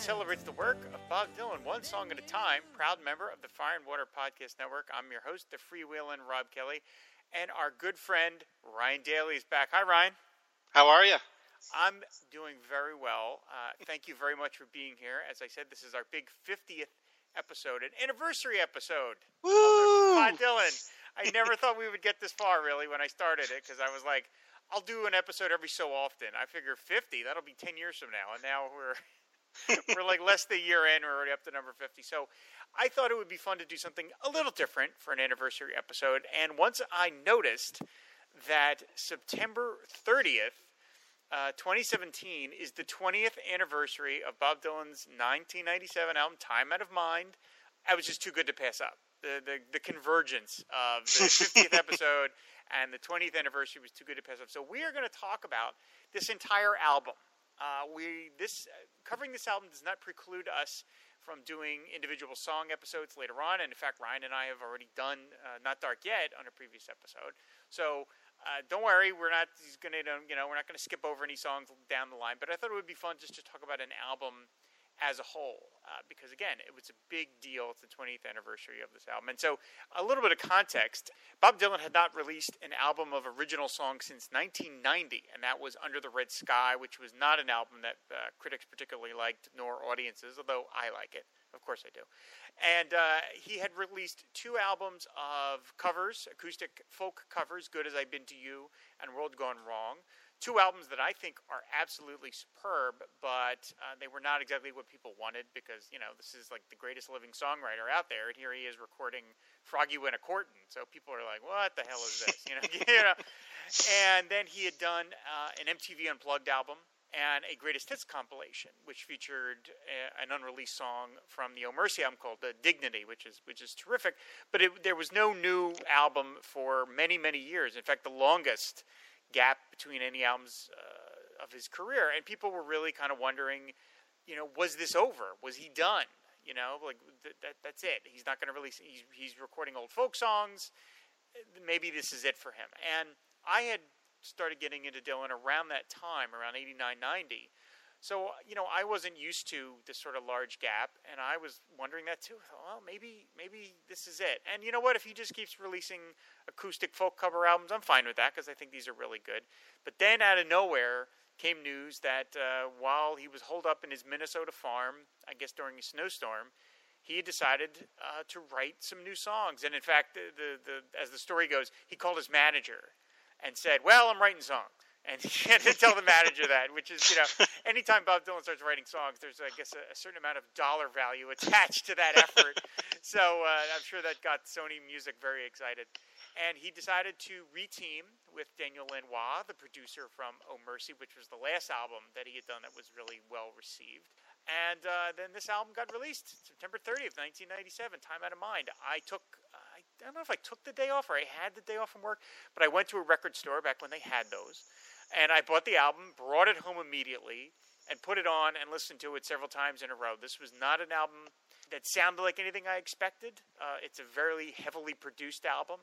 Dylan, the show that celebrates the work of Bob Dylan one song at a time. Proud member of the Fire and Water Podcast Network. I'm your host, the freewheeling Rob Kelly, and our good friend Ryan Daly is back. Hi, Ryan. How are you? I'm doing very well. Uh, thank you very much for being here. As I said, this is our big 50th episode, an anniversary episode. Woo! Pod Dylan. I never thought we would get this far, really, when I started it, because I was like, I'll do an episode every so often. I figure 50, that'll be 10 years from now. And now we're. we're like less than a year in, we're already up to number 50. So I thought it would be fun to do something a little different for an anniversary episode. And once I noticed that September 30th, uh, 2017 is the 20th anniversary of Bob Dylan's 1997 album, Time Out of Mind. I was just too good to pass up. The, the, the convergence of the 50th episode and the 20th anniversary was too good to pass up. So we are going to talk about this entire album. Uh, we this covering this album does not preclude us from doing individual song episodes later on. And in fact, Ryan and I have already done uh, Not Dark Yet on a previous episode. So uh, don't worry, we're not going to you know we're not going to skip over any songs down the line. But I thought it would be fun just to talk about an album as a whole, uh, because again, it was a big deal. It's the 20th anniversary of this album, and so a little bit of context: Bob Dylan had not released an album of original songs since 1990, and that was Under the Red Sky, which was not an album that uh, critics particularly liked, nor audiences, although I like it. Of course, I do. And uh, he had released two albums of covers, acoustic folk covers, Good as I've Been to You and World Gone Wrong. Two albums that I think are absolutely superb, but uh, they were not exactly what people wanted because, you know, this is like the greatest living songwriter out there. And here he is recording Froggie Went A-Courtin'. So people are like, what the hell is this? You know, you know? And then he had done uh, an MTV Unplugged album and a greatest hits compilation, which featured a, an unreleased song from the Oh Mercy album called "The Dignity," which is which is terrific. But it, there was no new album for many many years. In fact, the longest gap between any albums uh, of his career, and people were really kind of wondering, you know, was this over? Was he done? You know, like th- that, that's it. He's not going to release. He's, he's recording old folk songs. Maybe this is it for him. And I had started getting into Dylan around that time, around 89, 90. So, you know, I wasn't used to this sort of large gap, and I was wondering that too. Well, maybe, maybe this is it. And you know what? If he just keeps releasing acoustic folk cover albums, I'm fine with that because I think these are really good. But then out of nowhere came news that uh, while he was holed up in his Minnesota farm, I guess during a snowstorm, he decided uh, to write some new songs. And in fact, the, the, the, as the story goes, he called his manager and said, "Well, I'm writing songs." And he had to tell the manager that, which is, you know, anytime Bob Dylan starts writing songs, there's, I guess, a, a certain amount of dollar value attached to that effort. so uh, I'm sure that got Sony Music very excited. And he decided to reteam with Daniel Lanois, the producer from Oh Mercy, which was the last album that he had done that was really well received. And uh, then this album got released September 30th, 1997, Time Out of Mind. I took, uh, I don't know if I took the day off or I had the day off from work, but I went to a record store back when they had those and I bought the album, brought it home immediately, and put it on and listened to it several times in a row. This was not an album that sounded like anything I expected. Uh, it's a very heavily produced album.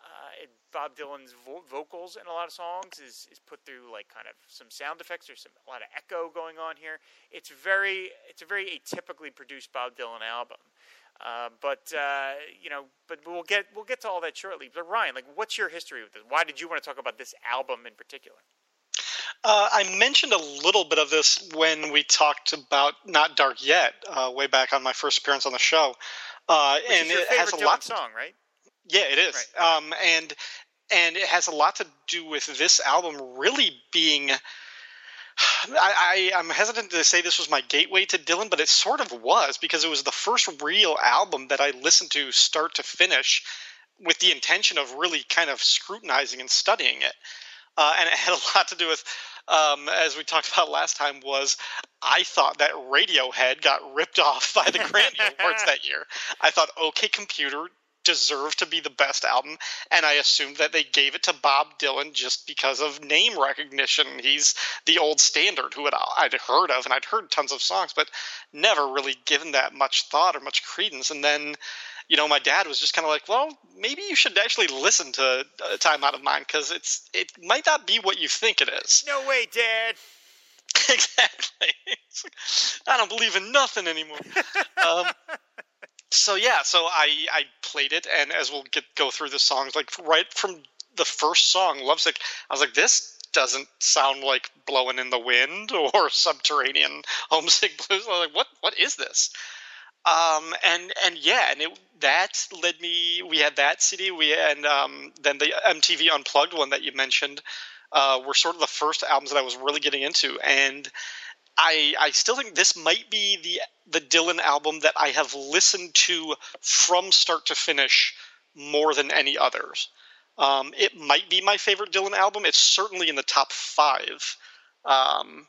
Uh, it, Bob Dylan's vo- vocals in a lot of songs is, is put through like kind of some sound effects. There's some a lot of echo going on here. It's very it's a very atypically produced Bob Dylan album. Uh, but uh, you know, but we'll get we'll get to all that shortly. But Ryan, like, what's your history with this? Why did you want to talk about this album in particular? Uh, I mentioned a little bit of this when we talked about Not Dark Yet, uh, way back on my first appearance on the show. Uh, and it has a lot song, right? Yeah, it is. Right. Um, and and it has a lot to do with this album really being. I, I, I'm hesitant to say this was my gateway to Dylan, but it sort of was because it was the first real album that I listened to start to finish with the intention of really kind of scrutinizing and studying it. Uh, and it had a lot to do with um, as we talked about last time, was I thought that Radiohead got ripped off by the Grammy Awards that year. I thought OK Computer deserved to be the best album, and I assumed that they gave it to Bob Dylan just because of name recognition. He's the old standard who I'd heard of, and I'd heard tons of songs, but never really given that much thought or much credence. And then, you know, my dad was just kind of like, "Well, maybe you should actually listen to uh, "Time Out of Mind" because it's it might not be what you think it is." No way, Dad. exactly. I don't believe in nothing anymore. um, so yeah, so I I played it, and as we'll get go through the songs, like right from the first song, "Lovesick," I was like, this doesn't sound like "Blowing in the Wind" or "Subterranean Homesick Blues." I was like, what what is this? Um, and and yeah, and it, that led me. We had that CD, we and um, then the MTV Unplugged one that you mentioned uh, were sort of the first albums that I was really getting into, and I I still think this might be the the Dylan album that I have listened to from start to finish more than any others. Um, it might be my favorite Dylan album. It's certainly in the top five. Um,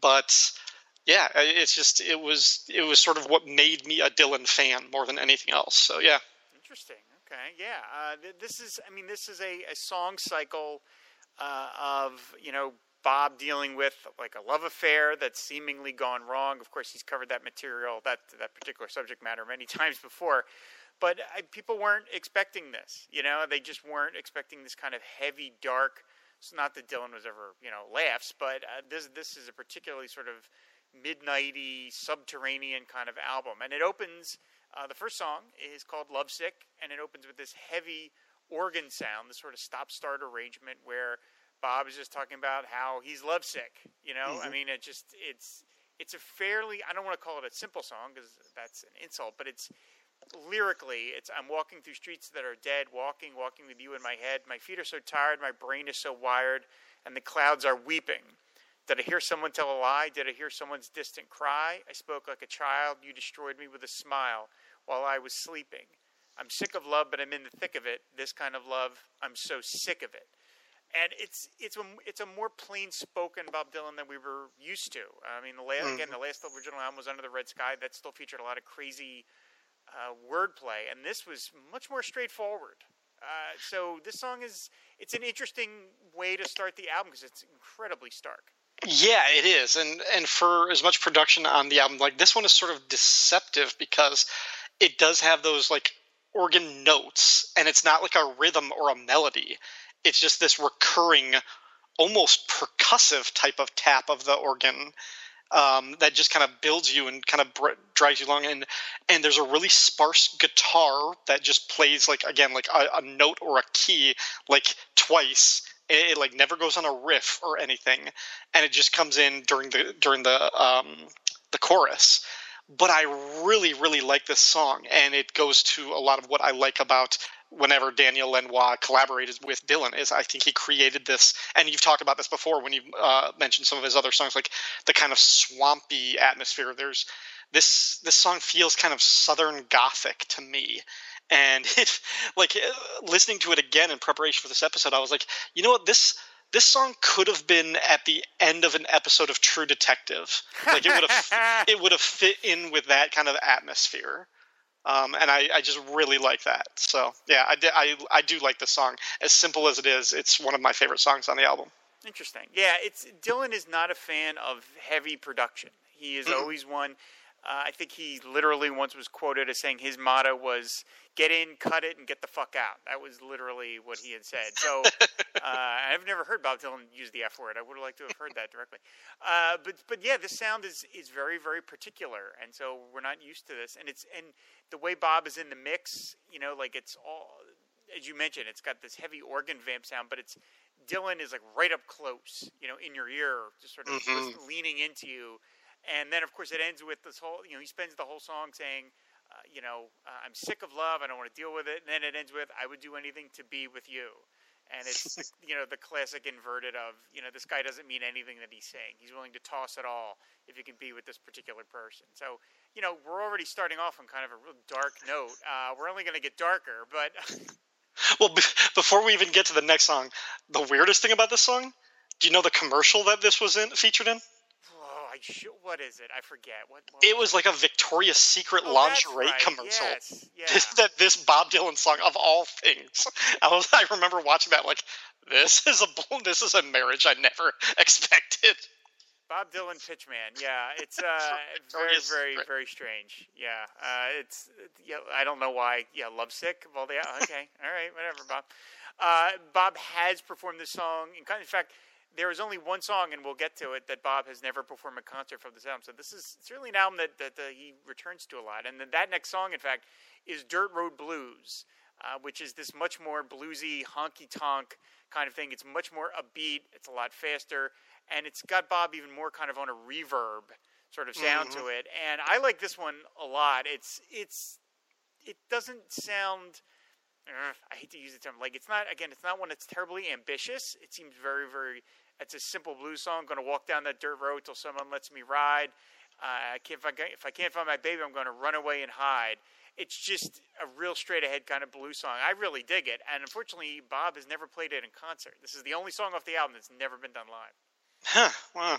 but yeah, it's just it was it was sort of what made me a Dylan fan more than anything else. So yeah. Interesting. Okay. Yeah. Uh, this is. I mean, this is a, a song cycle uh, of you know Bob dealing with like a love affair that's seemingly gone wrong. Of course, he's covered that material, that that particular subject matter, many times before. But I, people weren't expecting this. You know, they just weren't expecting this kind of heavy, dark. It's not that Dylan was ever, you know, laughs, but uh, this this is a particularly sort of midnighty, subterranean kind of album. And it opens. Uh, the first song is called "Lovesick," and it opens with this heavy organ sound, this sort of stop-start arrangement where Bob is just talking about how he's lovesick. You know, mm-hmm. I mean, it just it's it's a fairly I don't want to call it a simple song because that's an insult, but it's lyrically it's I'm walking through streets that are dead, walking, walking with you in my head. My feet are so tired, my brain is so wired, and the clouds are weeping. Did I hear someone tell a lie? Did I hear someone's distant cry? I spoke like a child. You destroyed me with a smile while I was sleeping. I'm sick of love, but I'm in the thick of it. This kind of love, I'm so sick of it and it's it's a it's a more plain spoken Bob Dylan than we were used to. I mean, the last, mm-hmm. again, the last original album was Under the Red Sky. That still featured a lot of crazy uh, wordplay, and this was much more straightforward. Uh, so this song is it's an interesting way to start the album because it's incredibly stark. Yeah, it is, and and for as much production on the album, like this one is sort of deceptive because it does have those like organ notes, and it's not like a rhythm or a melody it's just this recurring, almost percussive type of tap of the organ um, that just kind of builds you and kind of br- drives you along. And and there's a really sparse guitar that just plays like again like a, a note or a key like twice. It, it, like never goes on a riff or anything, and it just comes in during the during the um, the chorus but I really, really like this song, and it goes to a lot of what I like about whenever Daniel Lanois collaborated with Dylan is I think he created this, and you've talked about this before when you uh, mentioned some of his other songs, like the kind of swampy atmosphere. There's this this song feels kind of southern gothic to me, and it like uh, listening to it again in preparation for this episode, I was like, you know what, this this song could have been at the end of an episode of True Detective. Like it would have it would have fit in with that kind of atmosphere. Um, and I, I, just really like that. So yeah, I, I, I do like the song. As simple as it is, it's one of my favorite songs on the album. Interesting. Yeah, it's Dylan is not a fan of heavy production. He is mm-hmm. always one. Uh, I think he literally once was quoted as saying his motto was "Get in, cut it, and get the fuck out." That was literally what he had said. So uh, I've never heard Bob Dylan use the F word. I would have liked to have heard that directly. Uh, but but yeah, this sound is is very very particular, and so we're not used to this. And it's and the way Bob is in the mix, you know, like it's all as you mentioned, it's got this heavy organ vamp sound, but it's Dylan is like right up close, you know, in your ear, just sort of mm-hmm. leaning into you and then, of course, it ends with this whole, you know, he spends the whole song saying, uh, you know, uh, I'm sick of love. I don't want to deal with it. And then it ends with, I would do anything to be with you. And it's, you know, the classic inverted of, you know, this guy doesn't mean anything that he's saying. He's willing to toss it all if he can be with this particular person. So, you know, we're already starting off on kind of a real dark note. Uh, we're only going to get darker, but. well, b- before we even get to the next song, the weirdest thing about this song Do you know the commercial that this was in featured in? I should, what is it? I forget. What? what It was like a Victoria's Secret oh, lingerie right. commercial. Yes. Yeah. This, that this Bob Dylan song of all things. I was I remember watching that like this is a this is a marriage I never expected. Bob Dylan Pitchman. Yeah, it's uh very very very strange. Yeah, uh, it's yeah. I don't know why. Yeah, lovesick. Well, yeah. Okay, all right, whatever, Bob. Uh, Bob has performed this song. In, in fact, there is only one song, and we'll get to it, that Bob has never performed a concert from this album. So this is certainly an album that that uh, he returns to a lot. And then that next song, in fact, is Dirt Road Blues, uh, which is this much more bluesy, honky tonk kind of thing. It's much more upbeat. It's a lot faster, and it's got Bob even more kind of on a reverb sort of sound to it. And I like this one a lot. It's it's it doesn't sound. I hate to use the term like it's not again. It's not one that's terribly ambitious. It seems very very. It's a simple blues song. going to walk down that dirt road till someone lets me ride. Uh, I can't, if, I, can't find my baby, I'm going to run away and hide. It's just a real straight ahead kind of blues song. I really dig it. And unfortunately, Bob has never played it in concert. This is the only song off the album that's never been done live. Huh.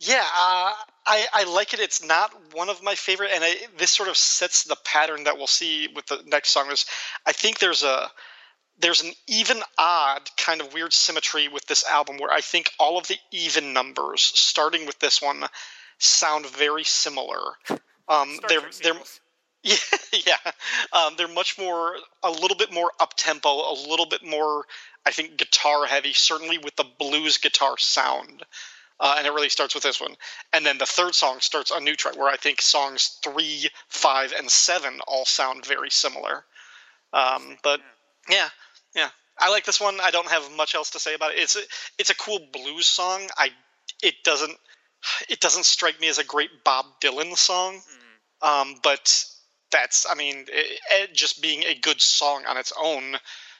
Yeah, uh, I I like it. It's not one of my favorite, and I, this sort of sets the pattern that we'll see with the next song. Is I think there's a there's an even odd kind of weird symmetry with this album where I think all of the even numbers, starting with this one, sound very similar. Um, they're they're yeah, yeah. Um, they're much more, a little bit more up tempo, a little bit more, I think, guitar heavy. Certainly with the blues guitar sound, uh, and it really starts with this one. And then the third song starts a new track where I think songs three, five, and seven all sound very similar. Um, but yeah, yeah, I like this one. I don't have much else to say about it. It's a, it's a cool blues song. I it doesn't it doesn't strike me as a great Bob Dylan song. Um, but that's, I mean, it, it just being a good song on its own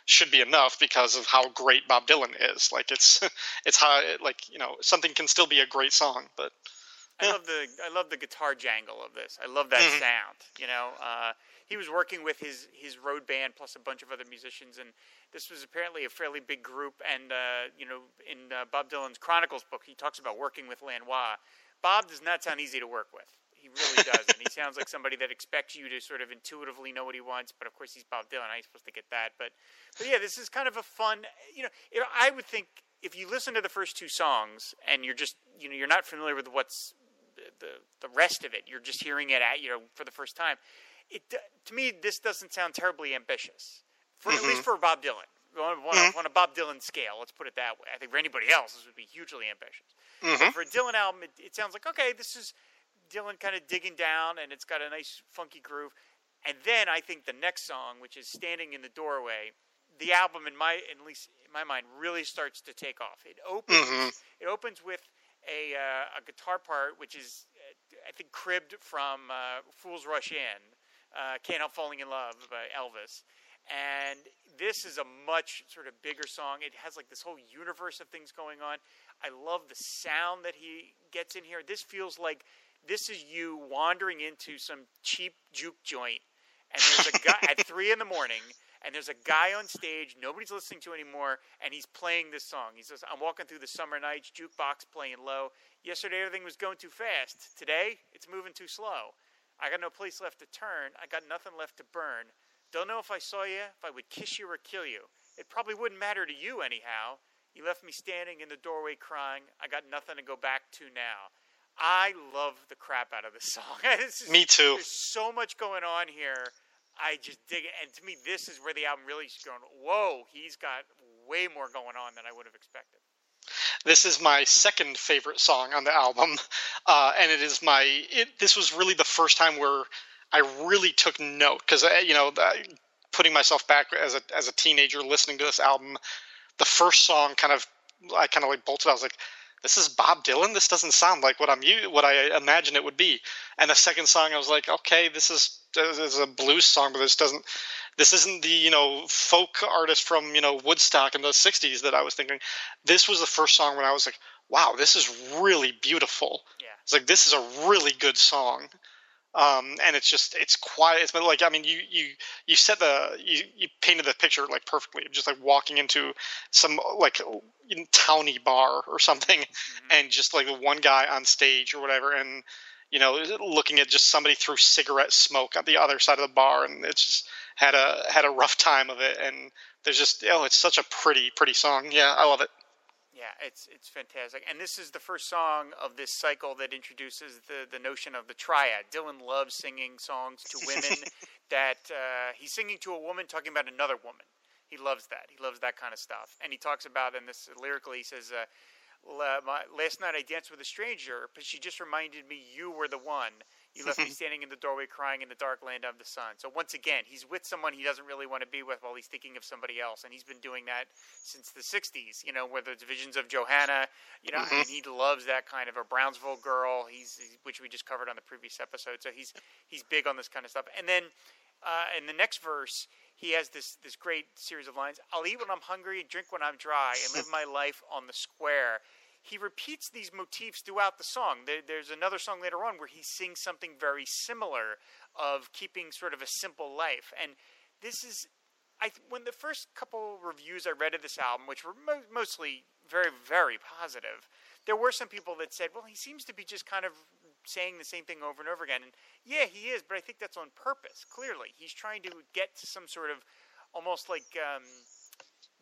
should be enough because of how great Bob Dylan is. Like it's, it's how, like you know, something can still be a great song, but I love the I love the guitar jangle of this. I love that Mhm. sound. You know, uh, he was working with his his road band plus a bunch of other musicians, and this was apparently a fairly big group. And uh, you know, in uh, Bob Dylan's Chronicles book, he talks about working with Lanois. Bob does not sound easy to work with. He really doesn't. he sounds like somebody that expects you to sort of intuitively know what he wants, but of course he's Bob Dylan. I ain't supposed to get that, but but yeah, this is kind of a fun. You know, I would think if you listen to the first two songs and you're just you know you're not familiar with what's the the rest of it, you're just hearing it at you know for the first time. It to me this doesn't sound terribly ambitious, for at least for Bob Dylan. On, on, on a Bob Dylan scale, let's put it that way. I think for anybody else, this would be hugely ambitious. But for a Dylan album, it, it sounds like okay, this is Dylan kind of digging down, and it's got a nice funky groove. And then I think the next song, which is "Standing in the Doorway," the album, in my at least in my mind, really starts to take off. It opens. It opens with a uh, a guitar part, which is uh, I think cribbed from uh, "Fools Rush In," uh, "Can't Help Falling in Love" by Elvis. And this is a much sort of bigger song. It has like this whole universe of things going on. I love the sound that he gets in here. This feels like this is you wandering into some cheap juke joint, and there's a guy at three in the morning, and there's a guy on stage nobody's listening to anymore, and he's playing this song. He says, "I'm walking through the summer nights, jukebox playing low. Yesterday everything was going too fast. Today it's moving too slow. I got no place left to turn. I got nothing left to burn. Don't know if I saw you, if I would kiss you or kill you. It probably wouldn't matter to you anyhow. You left me standing in the doorway crying. I got nothing to go back to now. I love the crap out of this song. Me too. There's so much going on here. I just dig it. And to me, this is where the album really is going, whoa, he's got way more going on than I would have expected. This is my second favorite song on the album, uh, and it is my. It, this was really the first time where I really took note because you know, putting myself back as a as a teenager listening to this album, the first song kind of I kind of like bolted. I was like, "This is Bob Dylan. This doesn't sound like what I'm what I imagine it would be." And the second song, I was like, "Okay, this is this is a blues song, but this doesn't." This isn't the you know folk artist from you know Woodstock in the '60s that I was thinking this was the first song when I was like, wow, this is really beautiful. Yeah. It's like this is a really good song. Um, and it's just it's quiet. It's been like I mean you you you set the you you painted the picture like perfectly, just like walking into some like towny bar or something, mm-hmm. and just like the one guy on stage or whatever, and you know looking at just somebody through cigarette smoke on the other side of the bar, and it's just had a had a rough time of it, and there's just oh it's such a pretty pretty song. Yeah, I love it. Yeah, it's it's fantastic, and this is the first song of this cycle that introduces the the notion of the triad. Dylan loves singing songs to women that uh, he's singing to a woman talking about another woman. He loves that. He loves that kind of stuff, and he talks about in this lyrically. He says. Uh, last night I danced with a stranger, but she just reminded me you were the one. You left me standing in the doorway crying in the dark land of the sun. So once again, he's with someone he doesn't really want to be with while he's thinking of somebody else. And he's been doing that since the 60s, you know, whether it's Visions of Johanna, you know, mm-hmm. and he loves that kind of a Brownsville girl, he's, which we just covered on the previous episode. So he's, he's big on this kind of stuff. And then uh, in the next verse, he has this, this great series of lines I'll eat when I'm hungry, and drink when I'm dry, and live my life on the square he repeats these motifs throughout the song. There, there's another song later on where he sings something very similar of keeping sort of a simple life. And this is, I when the first couple reviews I read of this album, which were mo- mostly very very positive, there were some people that said, "Well, he seems to be just kind of saying the same thing over and over again." And yeah, he is, but I think that's on purpose. Clearly, he's trying to get to some sort of almost like. Um,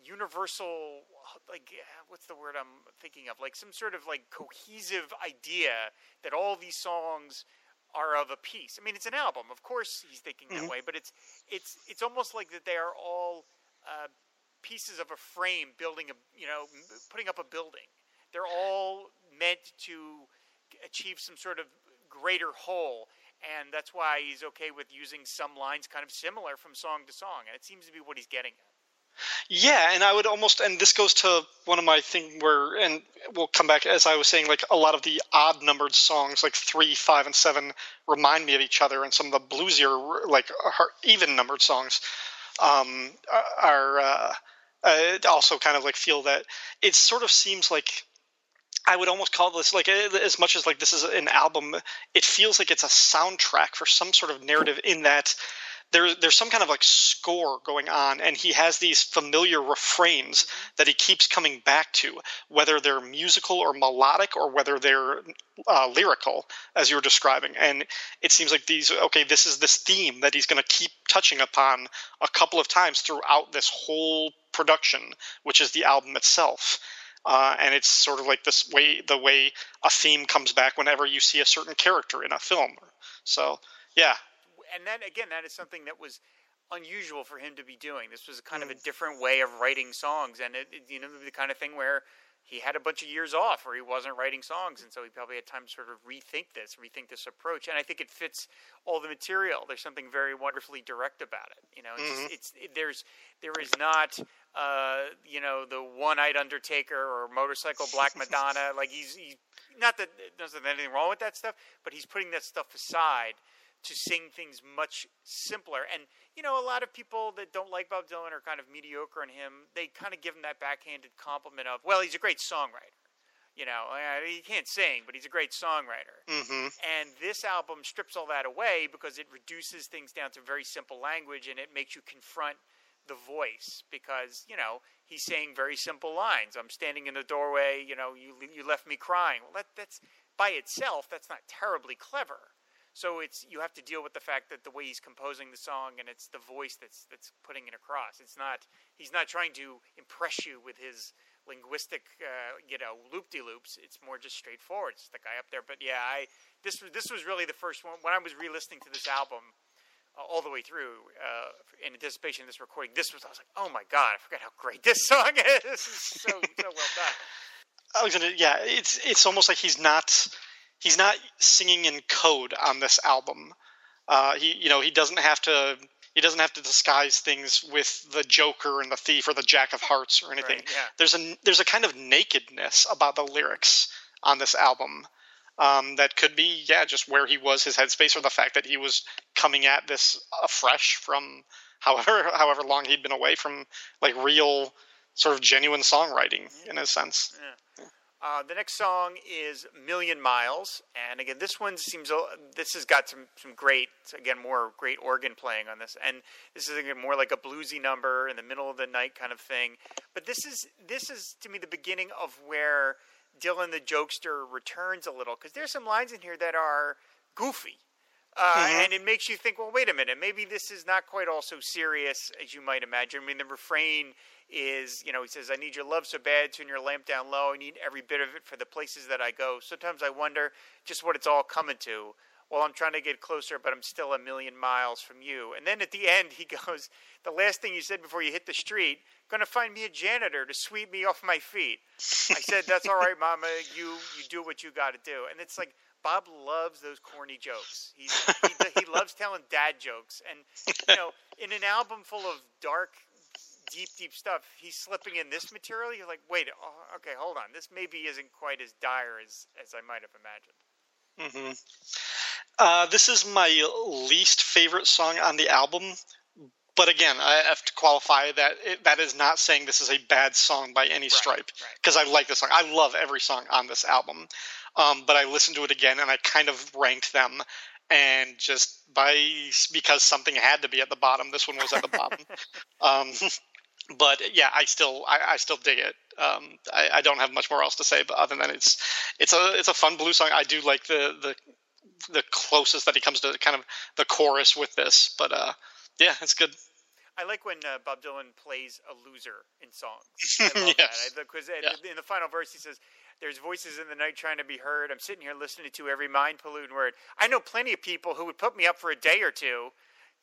universal like what's the word i'm thinking of? Like some sort of like cohesive idea that all these songs are of a piece. I mean it's an album. Of course he's thinking mm-hmm. that way but it's it's it's almost like that they are all uh, pieces of a frame building a you know putting up a building. They're all meant to achieve some sort of greater whole and that's why he's okay with using some lines kind of similar from song to song and it seems to be what he's getting at yeah, and I would almost, and this goes to one of my thing where, and we'll come back as I was saying, like a lot of the odd numbered songs, like three, five, and seven, remind me of each other, and some of the bluesier, like even numbered songs, um, are uh, uh, also kind of like feel that it sort of seems like I would almost call this like as much as like this is an album, it feels like it's a soundtrack for some sort of narrative in that there's there's some kind of like score going on and he has these familiar refrains mm-hmm. that he keeps coming back to whether they're musical or melodic or whether they're uh, lyrical as you were describing. And it seems like these okay this is this theme that he's going to keep touching upon a couple of times throughout this whole production which is the album itself. Uh, and it's sort of like this way the way a theme comes back whenever you see a certain character in a film. So yeah and then again, that is something that was unusual for him to be doing. This was kind of a mm. different way of writing songs, and it, it, you know the kind of thing where he had a bunch of years off where he wasn't writing songs, and so he probably had time to sort of rethink this, rethink this approach. And I think it fits all the material. There's something very wonderfully direct about it. You know, it's, mm-hmm. it's it, there's there is not uh, you know the one-eyed Undertaker or motorcycle Black Madonna. like he's he's not that there's anything wrong with that stuff, but he's putting that stuff aside to sing things much simpler. And you know, a lot of people that don't like Bob Dylan are kind of mediocre in him. They kind of give him that backhanded compliment of, "Well, he's a great songwriter." You know, he can't sing, but he's a great songwriter. Mm-hmm. And this album strips all that away because it reduces things down to very simple language, and it makes you confront the voice because you know he's saying very simple lines. I'm standing in the doorway. You know, you you left me crying. Well, that, that's by itself that's not terribly clever. So it's you have to deal with the fact that the way he's composing the song and it's the voice that's that's putting it across. It's not he's not trying to impress you with his linguistic uh, you know loop de loops. It's more just straightforward. It's the guy up there. But yeah, I this was this was really the first one when I was re-listening to this album. All the way through uh, in anticipation of this recording. This was I was like, oh my god, I forgot how great this song is. so so well done. Yeah, it's it's almost like he's not he's not singing in code on this album. Uh, he you know he doesn't have to he doesn't have to disguise things with the Joker and the Thief or the Jack of Hearts or anything. Right, yeah. There's a there's a kind of nakedness about the lyrics on this album um, that could be yeah just where he was his headspace or the fact that he was coming at this afresh from however however long he'd been away from like real sort of genuine songwriting in a sense. Yeah. Uh, the next song is Million Miles, and again, this one seems this has got some some great again more great organ playing on this, and this is again more like a bluesy number in the middle of the night kind of thing. But this is this is to me the beginning of where Dylan the jokester returns a little because there's some lines in here that are goofy. Uh, mm-hmm. And it makes you think, well, wait a minute, maybe this is not quite all so serious as you might imagine. I mean, the refrain is, you know, he says, I need your love so bad, turn your lamp down low. I need every bit of it for the places that I go. Sometimes I wonder just what it's all coming to. Well, I'm trying to get closer, but I'm still a million miles from you. And then at the end, he goes, The last thing you said before you hit the street, going to find me a janitor to sweep me off my feet. I said, That's all right, Mama. You, you do what you got to do. And it's like, Bob loves those corny jokes. He's, he, he loves telling dad jokes. And, you know, in an album full of dark, deep, deep stuff, he's slipping in this material. You're like, wait, oh, okay, hold on. This maybe isn't quite as dire as, as I might have imagined. Mm-hmm. Uh, this is my least favorite song on the album. But again, I have to qualify that it, that is not saying this is a bad song by any stripe because right, right. I like this song. I love every song on this album. Um, but I listened to it again and I kind of ranked them and just by because something had to be at the bottom, this one was at the bottom. um, but yeah, I still I, I still dig it. Um, I, I, don't have much more else to say, but other than it's it's a it's a fun blues song. I do like the the the closest that he comes to kind of the chorus with this, but uh, yeah, it's good. I like when uh, Bob Dylan plays a loser in songs. I love yes. that because yeah. in the final verse he says, "There's voices in the night trying to be heard. I'm sitting here listening to every mind polluting word. I know plenty of people who would put me up for a day or two."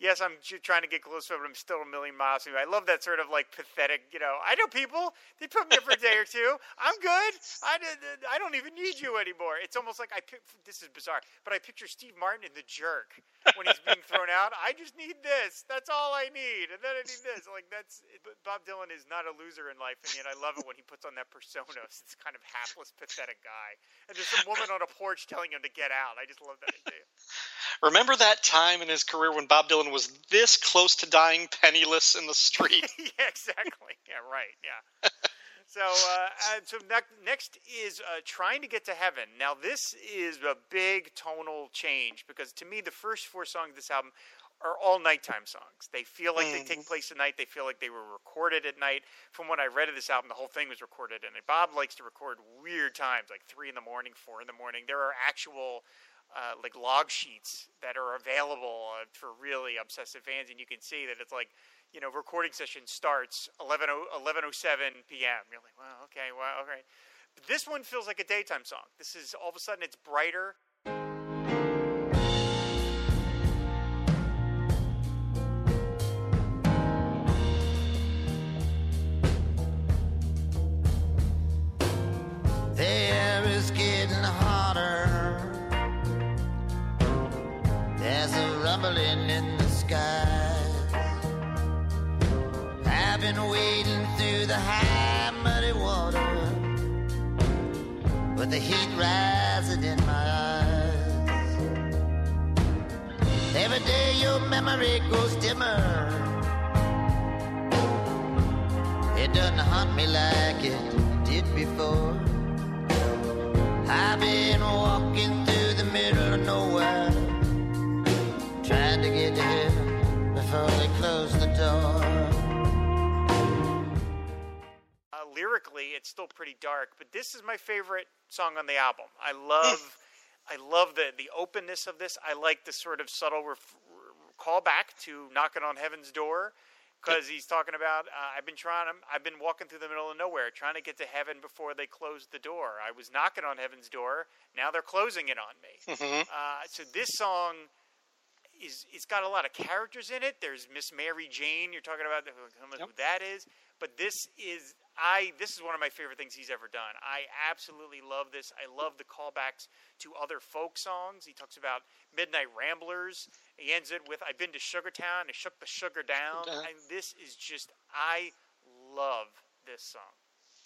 Yes, I'm trying to get closer, but I'm still a million miles you. I love that sort of like pathetic, you know, I know people, they put me up for a day or two. I'm good. I, I don't even need you anymore. It's almost like I this is bizarre, but I picture Steve Martin in The Jerk when he's being thrown out. I just need this. That's all I need. And then I need this. Like that's, Bob Dylan is not a loser in life. And yet I love it when he puts on that persona. This kind of hapless, pathetic guy. And there's some woman on a porch telling him to get out. I just love that idea. Remember that time in his career when Bob Dylan was this close to dying penniless in the street? yeah, exactly. Yeah, right. Yeah. so, uh, so next is uh, trying to get to heaven. Now, this is a big tonal change because to me, the first four songs of this album are all nighttime songs. They feel like they take mm-hmm. place at night. They feel like they were recorded at night. From what I read of this album, the whole thing was recorded at night. Bob likes to record weird times, like three in the morning, four in the morning. There are actual uh, like log sheets that are available uh, for really obsessive fans, and you can see that it's like, you know, recording session starts 11, 11.07 p.m. You're like, well, okay, well, okay. But this one feels like a daytime song. This is all of a sudden it's brighter. The high, muddy water with the heat rising in my eyes. Every day your memory grows dimmer. It doesn't haunt me like it did before. I've been walking Lyrically, it's still pretty dark, but this is my favorite song on the album. I love, I love the the openness of this. I like the sort of subtle ref- callback to "Knocking on Heaven's Door." because he's talking about uh, I've been trying I've been walking through the middle of nowhere trying to get to heaven before they closed the door. I was knocking on heaven's door. Now they're closing it on me. Mm-hmm. Uh, so this song is it's got a lot of characters in it. There's Miss Mary Jane. You're talking about yep. who that is, but this is I this is one of my favorite things he's ever done. I absolutely love this. I love the callbacks to other folk songs. He talks about Midnight Ramblers. He ends it with "I've been to Sugartown. I shook the sugar down." Uh-huh. And this is just I love this song.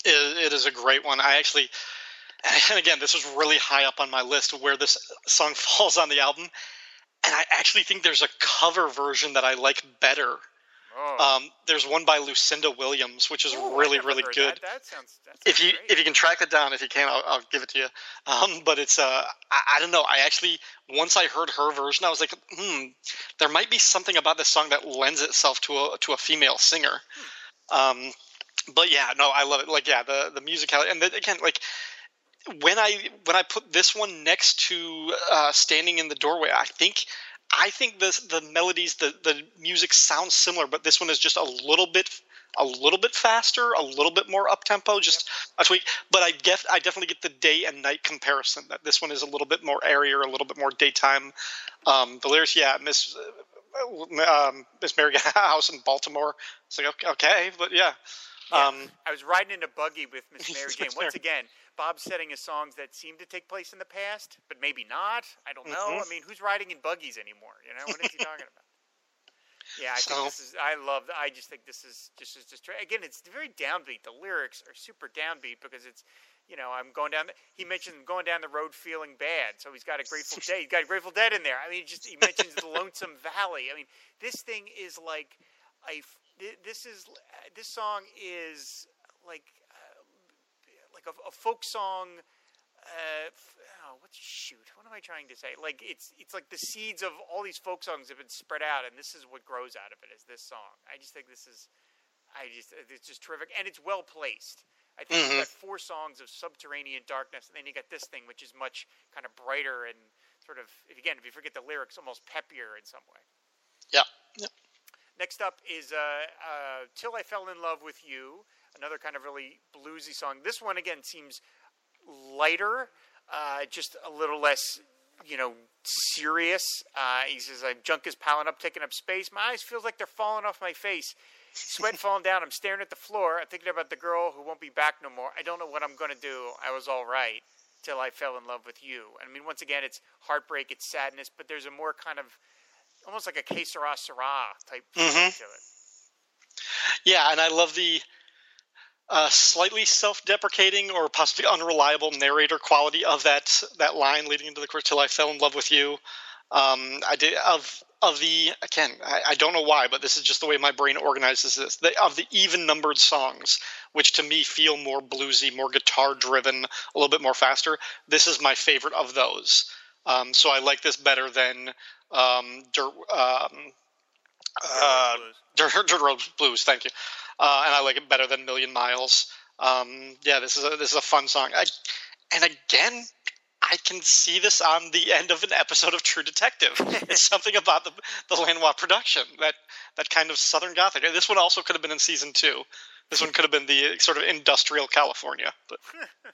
it, it is a great one. I actually. And again, this was really high up on my list of where this song falls on the album and I actually think there's a cover version that I like better Oh. Um, there's one by Lucinda Williams, which is Ooh, really really good. That, that sounds. If you great. if you can track it down, if you can, I'll, I'll give it to you. Um, but it's uh, I, I don't know. I actually once I heard her version, I was like, hmm, there might be something about this song that lends itself to a to a female singer. Um, but yeah, no, I love it. Like yeah, the the musicality and the, again, like when I when I put this one next to uh, "Standing in the Doorway," I think I think the the melodies, the the music sounds similar, but this one is just a little bit a little bit faster, a little bit more up tempo, just a tweak. But I get I definitely get the day and night comparison. That this one is a little bit more airier, a little bit more daytime. Um, the lyrics, yeah, Miss uh, um, Miss Mary House in Baltimore. It's like okay, okay but yeah. Yeah, Um, I was riding in a buggy with Miss Mary Jane. Once again, Bob's setting his songs that seem to take place in the past, but maybe not. I don't know. Mhm. I mean, who's riding in buggies anymore? You know, what is he talking about? Yeah, I So- think this is. I love. I just think this is just is just again. It's very downbeat. The lyrics are super downbeat because it's, you know, I'm going down. The, he mentioned going down the road feeling bad, so he's got a Grateful Dead. He's got a Grateful Dead in there. I mean, just he mentions the Lonesome Valley. I mean, this thing is like a. This is this song is like uh, like a, a folk song. Uh, oh, what's shoot? What am I trying to say? Like it's it's like the seeds of all these folk songs have been spread out, and this is what grows out of it. Is this song? I just think this is, I just it's just terrific, and it's well placed. I think Mhm. you've got four songs of subterranean darkness, and then you got this thing, which is much kind of brighter and sort of, if again, if you forget the lyrics, almost peppier in some way. yeah. Next up is uh, uh, "Till I Fell in Love with You," another kind of really bluesy song. This one again seems lighter, uh, just a little less, you know, serious. Uh, he says, "I'm junk is piling up, taking up space. My eyes feels like they're falling off my face. Sweat falling down. I'm staring at the floor. I'm thinking about the girl who won't be back no more. I don't know what I'm gonna do. I was all right." Till I fell in love with you. I mean, once again, it's heartbreak, it's sadness, but there's a more kind of almost like a que sera sera type Mhm. to it. Yeah, and I love the uh, slightly self-deprecating or possibly unreliable narrator quality of that that line leading into the chorus. Till I fell in love with you. Um, I did of of the again. I, I don't know why, but this is just the way my brain organizes this. The, of the even-numbered songs, which to me feel more bluesy, more guitar-driven, a little bit more faster. This is my favorite of those. Um, so I like this better than um, Dirt, um, uh, Dirt, Dirt Road Blues. Thank you, uh, and I like it better than Million Miles. Um, yeah, this is a, this is a fun song. I, and again, I can see this on the end of an episode of True Detective. it's something about the the Lanois production that that kind of Southern Gothic. This one also could have been in season two. This one could have been the sort of industrial California. But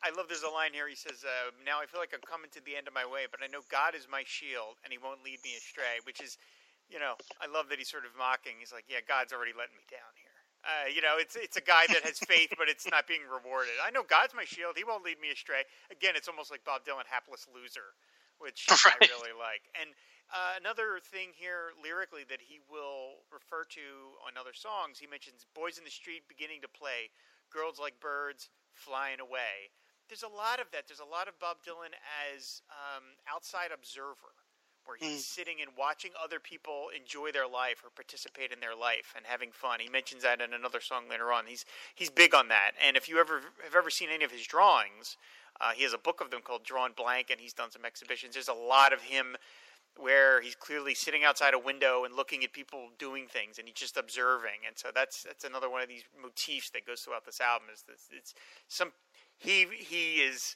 I love there's a line here. He says, uh, "Now I feel like I'm coming to the end of my way, but I know God is my shield, and He won't lead me astray." Which is, you know, I love that he's sort of mocking. He's like, "Yeah, God's already letting me down here." Uh, you know, it's it's a guy that has faith, but it's not being rewarded. I know God's my shield; He won't lead me astray. Again, it's almost like Bob Dylan, "Hapless Loser," which I really like. And uh, another thing here lyrically that he will refer to on other songs, he mentions "Boys in the Street" beginning to play, "Girls Like Birds" flying away there's a lot of that. There's a lot of Bob Dylan as um, outside observer, where he's sitting and watching other people enjoy their life or participate in their life and having fun. He mentions that in another song later on. He's he's big on that. And if you ever have ever seen any of his drawings, uh, he has a book of them called Drawn Blank, and he's done some exhibitions. There's a lot of him where he's clearly sitting outside a window and looking at people doing things and he's just observing and so that's that's another one of these motifs that goes throughout this album is this it's some he he is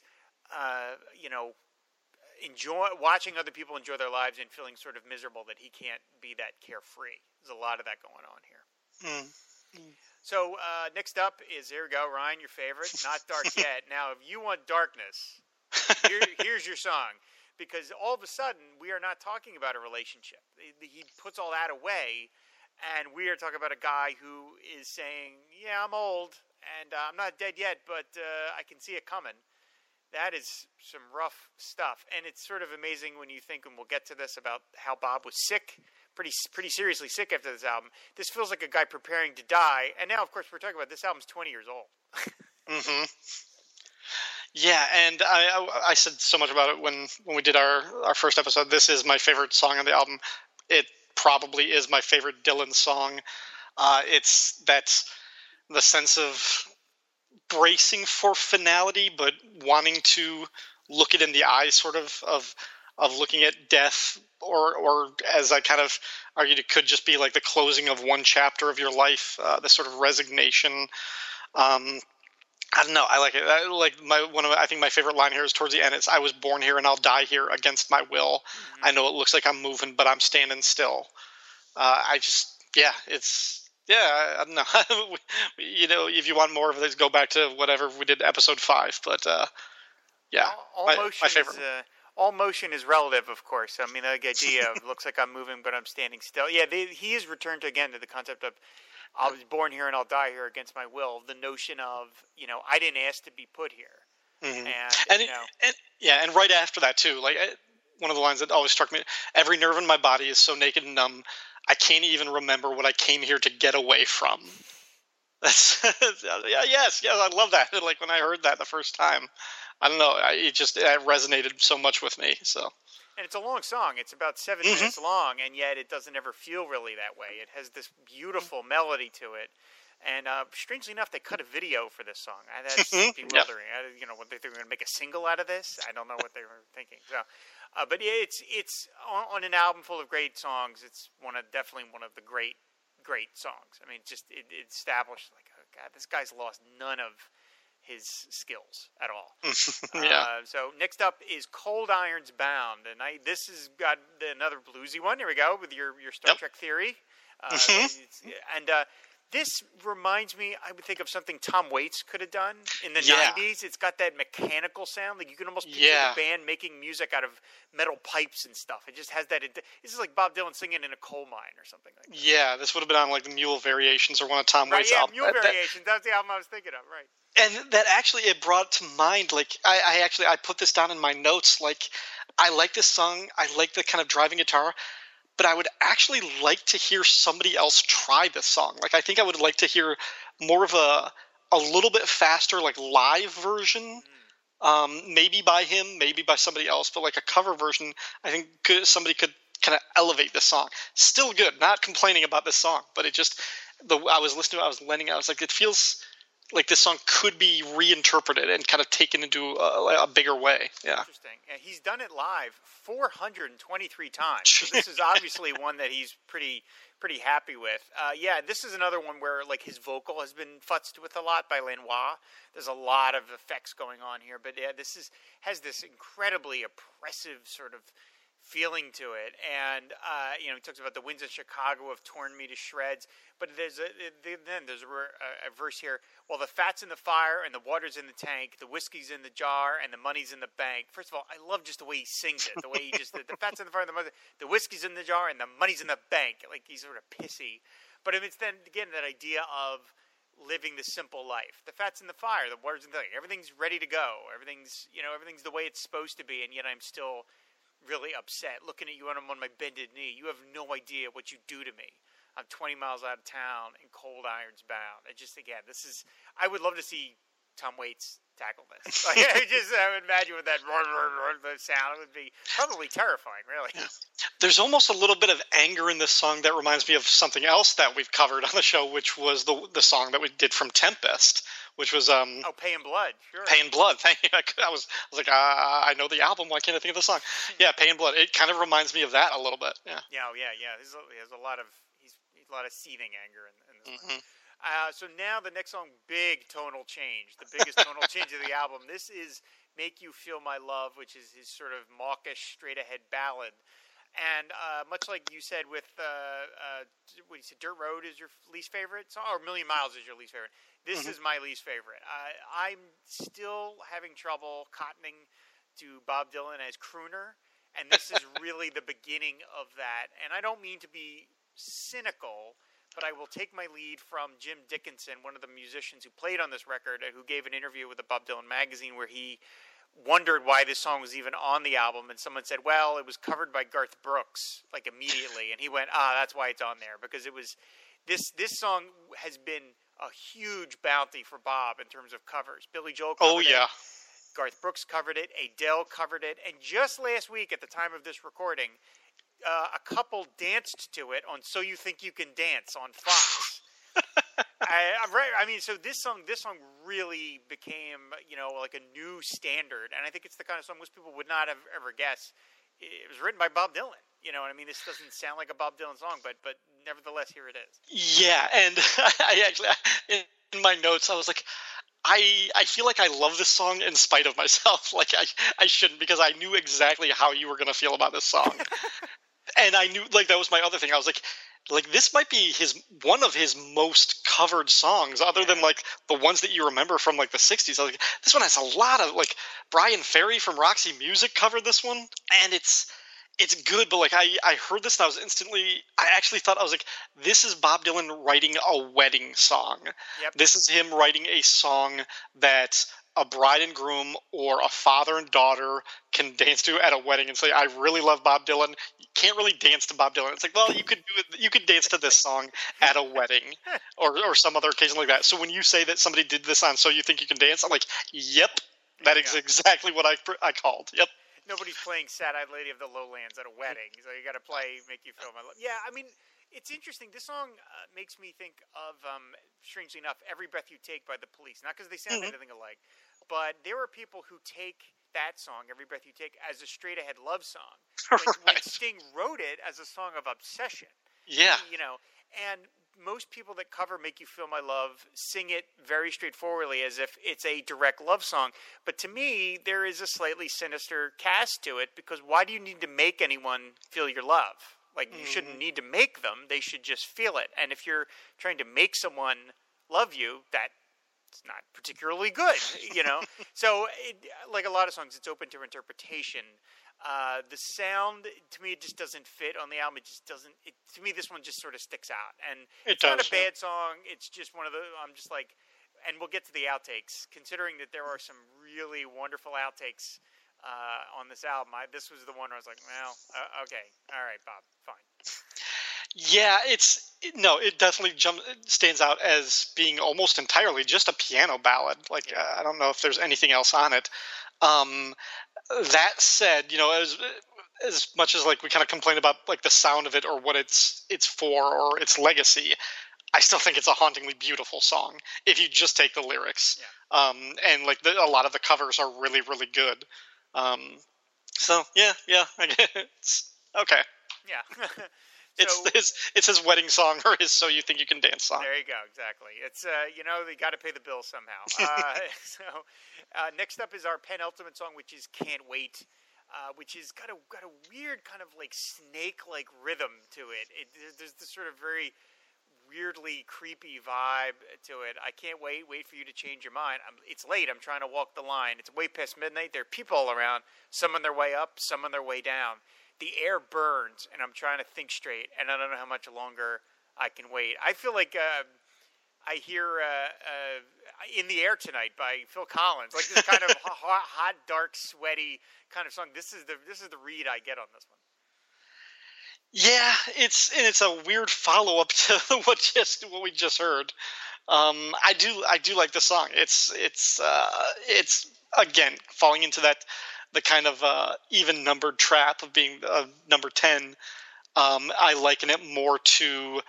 uh, you know enjoy watching other people enjoy their lives and feeling sort of miserable that he can't be that carefree. There's a lot of that going on here. Mm, so uh, next up is there we go ryan your favorite. Not dark yet. Now if you want darkness here, here's your song. Because all of a sudden we are not talking about a relationship. He he puts all that away and we are talking about a guy who is saying yeah i'm old and uh, i'm not dead yet but uh, i can see it coming that is some rough stuff and it's sort of amazing when you think and we'll get to this about how bob was sick pretty pretty seriously sick after this album this feels like a guy preparing to die and now of course we're talking about this album's 20 years old mm-hmm. Yeah, and I, I I said so much about it when when we did our our first episode. This is my favorite song on the album. It probably is my favorite Dylan song. Uh, it's that's the sense of bracing for finality, but wanting to look it in the eye, sort of of of looking at death, or or as I kind of argued, it could just be like the closing of one chapter of your life, uh, the sort of resignation. Um, I don't know. I like it. I, like my one of I think my favorite line here is towards the end. It's "I was born here and I'll die here against my will. Mm-hmm. I know it looks like I'm moving, but I'm standing still." Uh, I just yeah, it's yeah. I, I don't know. you know, if you want more of this, go back to whatever we did episode five. But uh, yeah, all, all my, my, favorite. Is, uh, all motion is relative, of course. I mean, the idea of looks like I'm moving, but I'm standing still. Yeah, they, he has returned to, again to the concept of I was born here and I'll die here against my will. The notion of you know I didn't ask to be put here, mm-hmm. and, and, you know, and, yeah, and right after that too, like one of the lines that always struck me: "Every nerve in my body is so naked and numb, I can't even remember what I came here to get away from." That's yeah, yes, yes, I love that. Like when I heard that the first time, I don't know, I, it just it resonated so much with me. So and it's a long song. It's about 7 mm-hmm. minutes long, and yet it doesn't ever feel really that way. It has this beautiful melody to it. And uh, strangely enough, they cut a video for this song. That's mm-hmm. bewildering. Yep. I, you know, what they, they were going to make a single out of this. I don't know what they were thinking. So, uh, but yeah, it's it's on, on, an album full of great songs. It's one of definitely one of the great great songs. I mean, just it, it established like, oh God, this guy's lost none of his skills at all. yeah. Uh, so next up is Cold Irons Bound, and I this has got another bluesy one. Here we go with your your Star yep. Trek theory, uh, mm-hmm. and uh, this reminds me, I would think of something Tom Waits could have done in the yeah. 90s. It's got that mechanical sound. Like you can almost picture yeah. the band making music out of metal pipes and stuff. It just has that. This is like Bob Dylan singing in a coal mine or something like that. Yeah, this would have been on like the Mule Variations or one of Tom right, Waits' yeah, albums. Mule that, Variations. That's the album I was thinking of, right. And that actually, it brought to mind, like, I, I actually, I put this down in my notes. Like, I like this song. I like the kind of driving guitar but I would actually like to hear somebody else try this song. Like I think I would like to hear more of a a little bit faster, like live version. Um, maybe by him, maybe by somebody else, but like a cover version, I think could, somebody could kind of elevate this song. Still good, not complaining about this song, but it just the I was listening to, it, I was lending, I was like, it feels like this song could be reinterpreted and kind of taken into a, a bigger way. Yeah. Interesting. Yeah, he's done it live 423 times. So this is obviously one that he's pretty pretty happy with. Uh, yeah, this is another one where like his vocal has been futzed with a lot by Lanois. There's a lot of effects going on here, but yeah, this is has this incredibly oppressive sort of feeling to it. And uh, you know, he talks about the winds of Chicago have torn me to shreds. But there's a then there's a, a, verse here. Well, the fat's in the fire and the water's in the tank, the whiskey's in the jar and the money's in the bank. First of all, I love just the way he sings it. The way he just the, the fat's in the fire, the money, the whiskey's in the jar and the money's in the bank. Like he's sort of pissy. But it's then again that idea of living the simple life. The fat's in the fire, the water's in the tank. Everything's ready to go. Everything's you know everything's the way it's supposed to be, and yet I'm still really upset looking at you when I'm on my bended knee. You have no idea what you do to me. I'm 20 miles out of town and cold irons bound. I just again, this is. I would love to see Tom Waits tackle this. Like, I just I would imagine with that roar, roar, roar, the sound, it would be probably terrifying. Really. Yeah. There's almost a little bit of anger in this song that reminds me of something else that we've covered on the show, which was the the song that we did from Tempest which was um oh Pay in Blood, sure. Pay in Blood. Thank you. I was I was like uh, I know the album. Why can't I think of the song? yeah, Pay in Blood. It kind of reminds me of that a little bit. Yeah. Yeah. Oh, yeah. Yeah. There's a, there's a lot of he's, he's a lot of seething anger in, in this mm-hmm. Uh, so now the next song, big tonal change, the biggest tonal change of the album. This is "Make You Feel My Love," which is his sort of mawkish, straight-ahead ballad. And uh, much like you said with uh, uh, what you said, "Dirt Road" is your least favorite song, or "Million Miles" is your least favorite. This mm-hmm. is my least favorite. I'm still having trouble cottoning to Bob Dylan as crooner, and this is really the beginning of that. And I don't mean to be cynical, but I will take my lead from Jim Dickinson, one of the musicians who played on this record, who gave an interview with the Bob Dylan magazine where he wondered why this song was even on the album and someone said well it was covered by garth brooks like immediately and he went ah that's why it's on there because it was this this song has been a huge bounty for Bob in terms of covers. Billy Joel Oh yeah. It. Garth Brooks covered it, Adele covered it, and just last week at the time of this recording, uh, a couple danced to it on "So You Think You Can Dance" on Fox. I. I mean, so this song, this song really became, you know, like a new standard, and I think it's the kind of song most people would not have ever guessed. It was written by Bob Dylan. You know what I mean? This doesn't sound like a Bob Dylan song, but but nevertheless, here it is. Yeah, and I actually in my notes I was like, I I feel like I love this song in spite of myself. Like I I shouldn't because I knew exactly how you were gonna feel about this song, and I knew like that was my other thing. I was like, like this might be his one of his most covered songs, other than like the ones that you remember from like the '60s. I was like, this one has a lot of like Bryan Ferry from Roxy Music covered this one, and it's it's good, but like I, I heard this and I was instantly I actually thought I was like, this is Bob Dylan writing a wedding song. Yep. This is him writing a song that a bride and groom or a father and daughter can dance to at a wedding and say, I really love Bob Dylan. You can't really dance to Bob Dylan. It's like, well, you could do it you could dance to this song at a wedding or, or some other occasion like that. So when you say that somebody did this on So You Think You Can Dance, I'm like, Yep. That is Yeah. exactly what I I called. Yep. Nobody's playing "Sad Eyed Lady of the Lowlands" at a wedding, so you got to play "Make You Feel My Love." Yeah, I mean, it's interesting. This song uh, makes me think of, um, strangely enough, "Every Breath You Take" by the Police. Not because they sound Mhm. anything alike, but there are people who take that song, "Every Breath You Take," as a straight-ahead love song. When, when Sting wrote it as a song of obsession. Yeah. you know and most people that cover make you feel my love sing it very straightforwardly as if it's a direct love song but to me there is a slightly sinister cast to it because why do you need to make anyone feel your love like you shouldn't need to make them they should just feel it and if you're trying to make someone love you that it's not particularly good, you know. so, it, like a lot of songs, it's open to interpretation. Uh, the sound to me it just doesn't fit on the album. It just doesn't. It, to me, this one just sort of sticks out, and It it's not does, a yeah. bad song. It's just one of the. I'm just like, and we'll get to the outtakes. Considering that there are some really wonderful outtakes uh, on this album, I, this was the one where I was like, well, uh, okay, all right, Bob, fine. Yeah, it's no, it definitely jump stands out as being almost entirely just a piano ballad. Like Yeah. uh, I don't know if there's anything else on it. Um, that said, you know, as as much as like we kind of complain about like the sound of it or what it's it's for or its legacy, I still think it's a hauntingly beautiful song if you just take the lyrics. Um, and like the, a lot of the covers are really really good. Um, so yeah, yeah, I guess it's okay. Yeah. It's his it's his wedding song or his "So You Think You Can Dance" song. There you go. Exactly. It's uh, you know, they got to pay the bill somehow. Uh, so uh, next up is our penultimate song, which is "Can't Wait," uh, which is got a got a weird kind of like snake like rhythm to it. it. There's this sort of very weirdly creepy vibe to it. I can't wait. Wait for you to change your mind. I'm, it's late. I'm trying to walk the line. It's way past midnight. There are people all around. Some on their way up. Some on their way down. The air burns, and I'm trying to think straight. And I don't know how much longer I can wait. I feel like uh, I hear uh, uh, "In the Air Tonight" by Phil Collins, like this kind of hot, hot, dark, sweaty kind of song. This is the this is the read I get on this one. Yeah, it's and it's a weird follow up to what just what we just heard. Um, I do I do like the song. It's it's uh, it's again falling into that the kind of uh, even numbered trap of being uh, number ten. Um, I liken it more to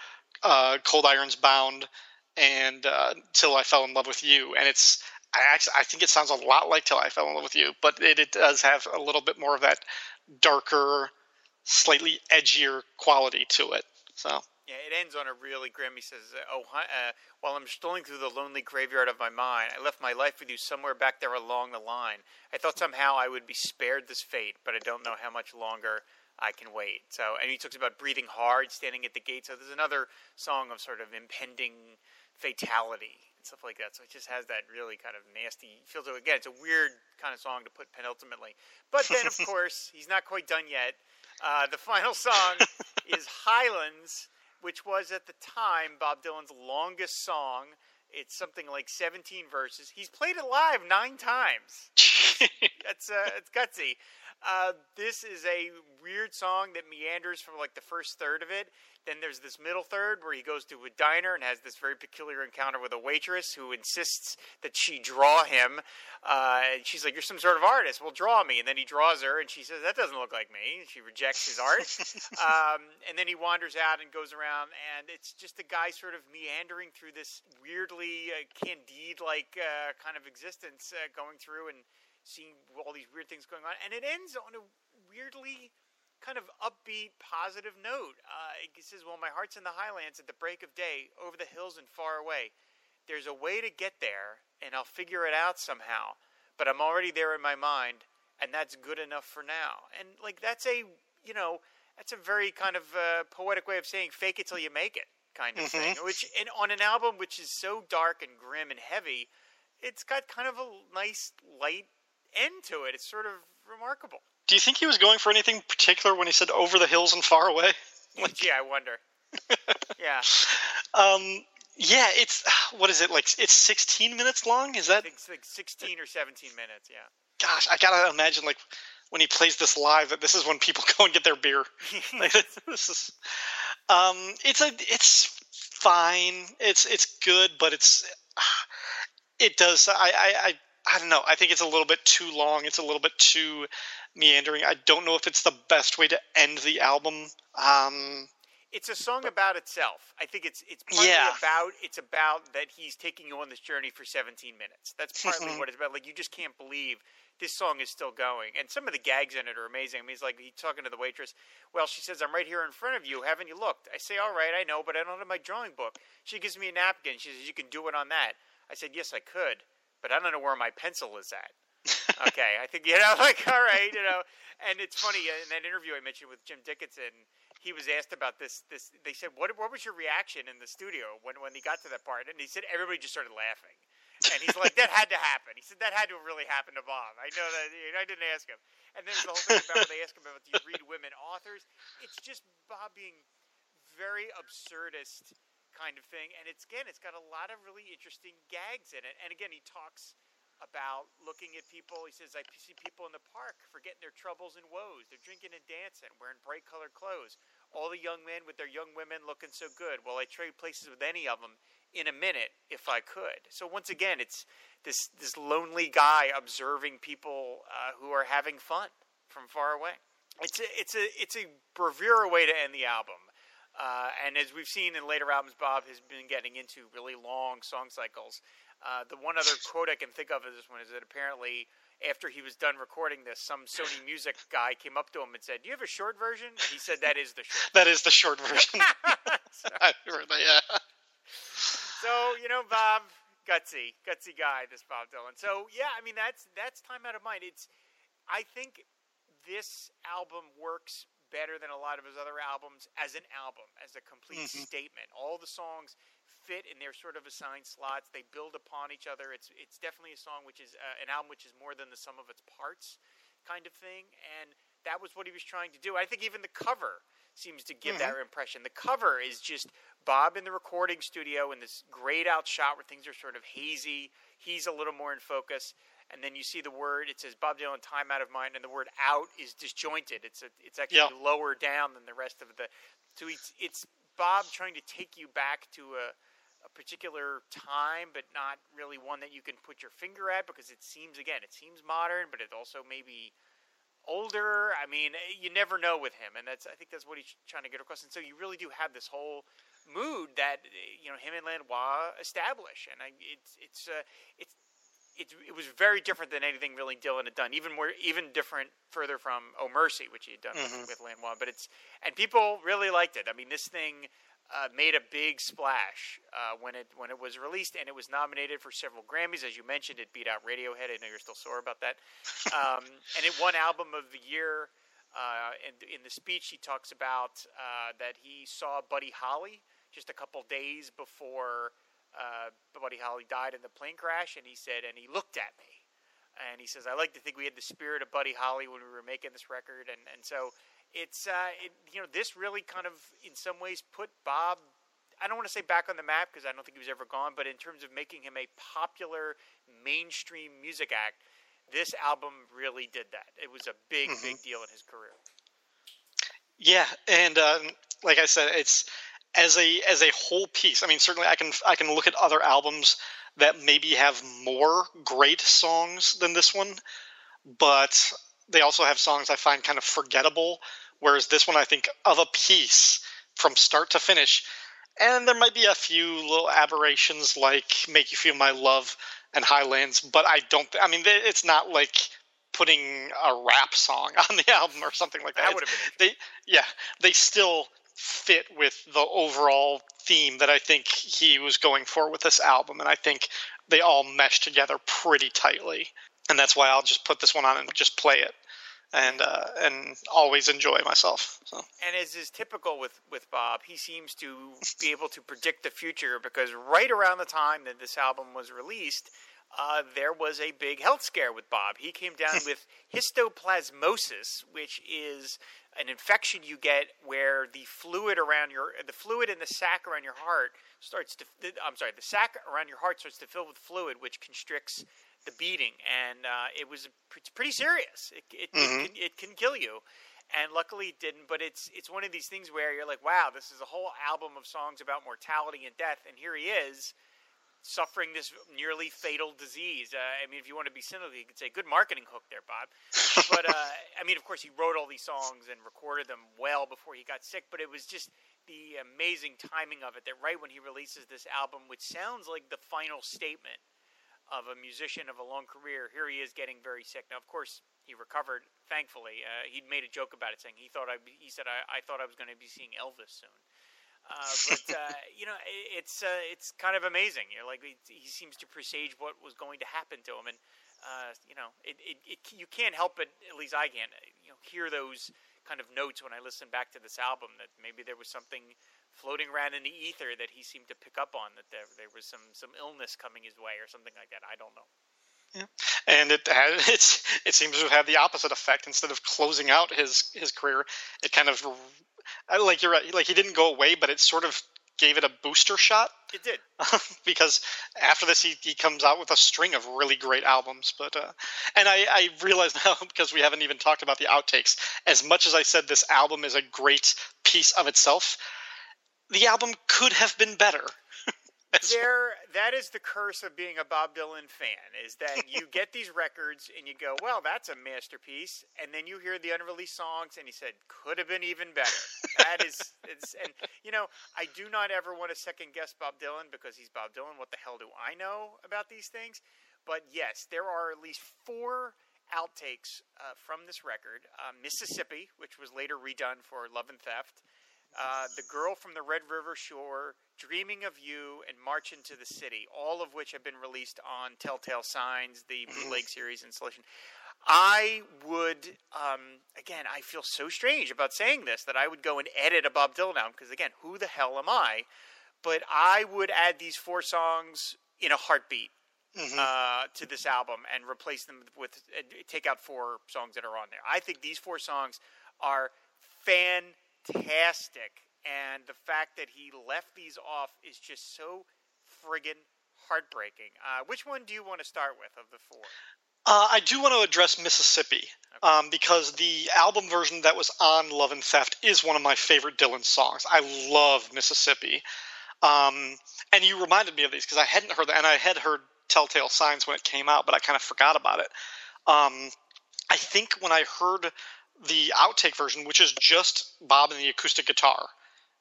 uh, Cold Irons Bound and uh, Till I Fell in Love with You, and it's I actually I think it sounds a lot like Till I Fell in Love with You, but it, it does have a little bit more of that darker, slightly edgier quality to it. So Yeah, it ends on a really grim. He says, "Oh, hi, uh, while I'm strolling through the lonely graveyard of my mind, I left my life with you somewhere back there along the line. I thought somehow I would be spared this fate, but I don't know how much longer I can wait." So, and he talks about breathing hard, standing at the gate. So, there's another song of sort of impending fatality and stuff like that. So, it just has that really kind of nasty. Feels again, it's a weird kind of song to put penultimately. But then, of course, he's not quite done yet. Uh, the final song is Highlands which was at the time Bob Dylan's longest song. It's something like 17 verses. He's played it live nine times. That's uh, it's gutsy. Uh, this is a weird song that meanders from like the first third of it. Then there's this middle third where he goes to a diner and has this very peculiar encounter with a waitress who insists that she draw him. Uh, and she's like, "You're some sort of artist. Well, draw me." And then he draws her, and she says, "That doesn't look like me." And She rejects his art. um, and then he wanders out and goes around, and it's just a guy sort of meandering through this weirdly uh, Candide-like uh, kind of existence, uh, going through and seeing all these weird things going on. And it ends on a weirdly kind of upbeat, positive note. Uh, it says, Well, my heart's in the highlands at the break of day, over the hills and far away. There's a way to get there, and I'll figure it out somehow. But I'm already there in my mind, and that's good enough for now. And, like, that's a, you know, that's a very kind of uh, poetic way of saying fake it till you make it kind of Mhm. thing. Which, and on an album which is so dark and grim and heavy, it's got kind of a nice, light end to it. It's sort of remarkable. Do you think he was going for anything particular when he said "over the hills and far away"? like, yeah, I wonder. yeah, Um, yeah, it's what is it like? It's 16 minutes long. Is that? it's like 16 or 17 minutes. Yeah. Gosh, I gotta imagine like when he plays this live that this is when people go and get their beer. Like, this is, um, it's a, it's fine. It's it's good, but it's, it does. I I I, I don't know. I think it's a little bit too long. It's a little bit too meandering. I don't know if it's the best way to end the album. Um, it's a song about itself. I think it's it's partly Yeah. about it's about that he's taking you on this journey for 17 minutes. That's partly Mhm. what it's about. Like you just can't believe this song is still going, and some of the gags in it are amazing. I mean, he's like he's talking to the waitress. Well, she says, "I'm right here in front of you. Haven't you looked?" I say, "All right, I know, but I don't have my drawing book." She gives me a napkin. She says, "You can do it on that." I said, "Yes, I could, but I don't know where my pencil is at." okay, I think you know, like all right, you know. And it's funny uh, in that interview I mentioned with Jim Dickinson, he was asked about this. This they said, "What what was your reaction in the studio when when he got to that part?" And he said everybody just started laughing. And he's like, "That had to happen." He said that had to really happen to Bob. I know that. I didn't ask him. And then there's the whole thing about when they ask him about do you read women authors. It's just Bob being very absurdist kind of thing. And it's again, it's got a lot of really interesting gags in it. And again, he talks about looking at people. He says, I see people in the park forgetting their troubles and woes. They're drinking and dancing, wearing bright colored clothes. All the young men with their young women looking so good. Well, I trade places with any of them in a minute if I could. So once again, it's this this lonely guy observing people uh, who are having fun from far away. It's a it's a it's a bravura way to end the album. Uh, and as we've seen in later albums, Bob has been getting into really long song cycles. Uh, the one other quote I can think of of this one is that apparently after he was done recording this, some Sony Music guy came up to him and said, "Do you have a short version?" And he said, "That is the short." that is the short version. so, I heard that, yeah. so, you know, Bob, gutsy, gutsy guy, this Bob Dylan. So yeah, I mean that's that's time out of mind. It's I think this album works better than a lot of his other albums as an album, as a complete Mhm. statement. All the songs fit in their sort of assigned slots. They build upon each other. It's it's definitely a song which is uh, an album which is more than the sum of its parts, kind of thing. And that was what he was trying to do. I think even the cover seems to give that impression. The cover is just Bob in the recording studio in this grayed out shot where things are sort of hazy. He's a little more in focus. And then you see the word. It says Bob Dylan, "Time Out of Mind," and the word "out" is disjointed. It's a, it's actually Yeah. lower down than the rest of the. So it's it's Bob trying to take you back to a, a particular time, but not really one that you can put your finger at because it seems again it seems modern, but it also maybe older. I mean, you never know with him, and that's I think that's what he's trying to get across. And so you really do have this whole mood that you know him and Lanois establish, and I, it's it's uh, it's. It, it was very different than anything really Dylan had done, even more, even different further from Oh Mercy, which he had done Mhm. with, with. But it's and people really liked it. I mean, this thing uh, made a big splash uh, when it when it was released, and it was nominated for several Grammys. As you mentioned, it beat out Radiohead. I know you're still sore about that. Um, and it won Album of the Year. Uh, and in the speech, he talks about uh, that he saw Buddy Holly just a couple days before uh, Buddy Holly died in the plane crash, and he said, and he looked at me, and he says, "I like to think we had the spirit of Buddy Holly when we were making this record," and and so it's uh, it, you know this really kind of in some ways put Bob. I don't want to say back on the map because I don't think he was ever gone, but in terms of making him a popular mainstream music act, this album really did that. It was a big, Mhm. big deal in his career. Yeah, and um, like I said, it's as a as a whole piece. I mean, certainly I can I can look at other albums that maybe have more great songs than this one, but they also have songs I find kind of forgettable. Whereas this one, I think of a piece from start to finish, and there might be a few little aberrations like "Make You Feel My Love" and "Highlands," but I don't. I mean, it's not like putting a rap song on the album or something like that. That would have been. they yeah they still fit with the overall theme that i think he was going for with this album and i think they all mesh together pretty tightly and that's why i'll just put this one on and just play it and uh, and always enjoy myself so And as is typical with, with Bob, he seems to be able to predict the future because right around the time that this album was released, uh, there was a big health scare with Bob. He came down with histoplasmosis, which is an infection you get where the fluid around your the fluid in the sac around your heart starts to I'm sorry the sac around your heart starts to fill with fluid which constricts the beating. And uh, it was it's pretty serious. It, it, Mhm. it, can, it can kill you. And luckily it didn't but it's it's one of these things where you're like wow this is a whole album of songs about mortality and death. And here he is suffering this nearly fatal disease. Uh, I mean, if you want to be cynical, you could say good marketing hook there, Bob. But uh, I mean, of course, he wrote all these songs and recorded them well before he got sick. But it was just the amazing timing of it that right when he releases this album, which sounds like the final statement of a musician of a long career, here he is getting very sick. Now, of course, he recovered. Thankfully, uh, he'd made a joke about it, saying he thought I. He said I, I thought I was going to be seeing Elvis soon. Uh, but uh, you know, it, it's uh, it's kind of amazing. You know, like he, he seems to presage what was going to happen to him, and uh, you know, it, it, it you can't help but at least I can you know hear those kind of notes when I listen back to this album that maybe there was something floating around in the ether that he seemed to pick up on that there there was some some illness coming his way or something like that. I don't know. And it had, it's it seems to have the opposite effect. Instead of closing out his his career, it kind of like you're right. Like he didn't go away, but it sort of gave it a booster shot It did. because after this he, he comes out with a string of really great albums. But uh, and I, I realize now because we haven't even talked about the outtakes. As much as I said this album is a great piece of itself, the album could have been better. There that is the curse of being a Bob Dylan fan is that you get these records and you go, well, that's a masterpiece, and then you hear the unreleased songs and you said, could have been even better. That is, it's, and you know, I do not ever want to second guess Bob Dylan because he's Bob Dylan. What the hell do I know about these things? But yes, there are at least four outtakes uh, from this record: uh, Mississippi, which was later redone for Love and Theft. Uh, the Girl from the Red River Shore, Dreaming of You, and March into the City, all of which have been released on Telltale Signs, the bootleg series installation. I would, um, again, I feel so strange about saying this that I would go and edit a Bob Dylan album because, again, who the hell am I? But I would add these four songs in a heartbeat Mhm. uh, to this album and replace them with uh, take out four songs that are on there. I think these four songs are fantastic, and the fact that he left these off is just so friggin' heartbreaking. Uh, which one do you want to start with of the four? Uh, I do want to address Mississippi um, because the album version that was on Love and Theft is one of my favorite Dylan songs. I love Mississippi. Um, and you reminded me of these because I hadn't heard that, and I had heard Telltale Signs when it came out, but I kind of forgot about it. Um, I think when I heard the outtake version, which is just Bob and the acoustic guitar,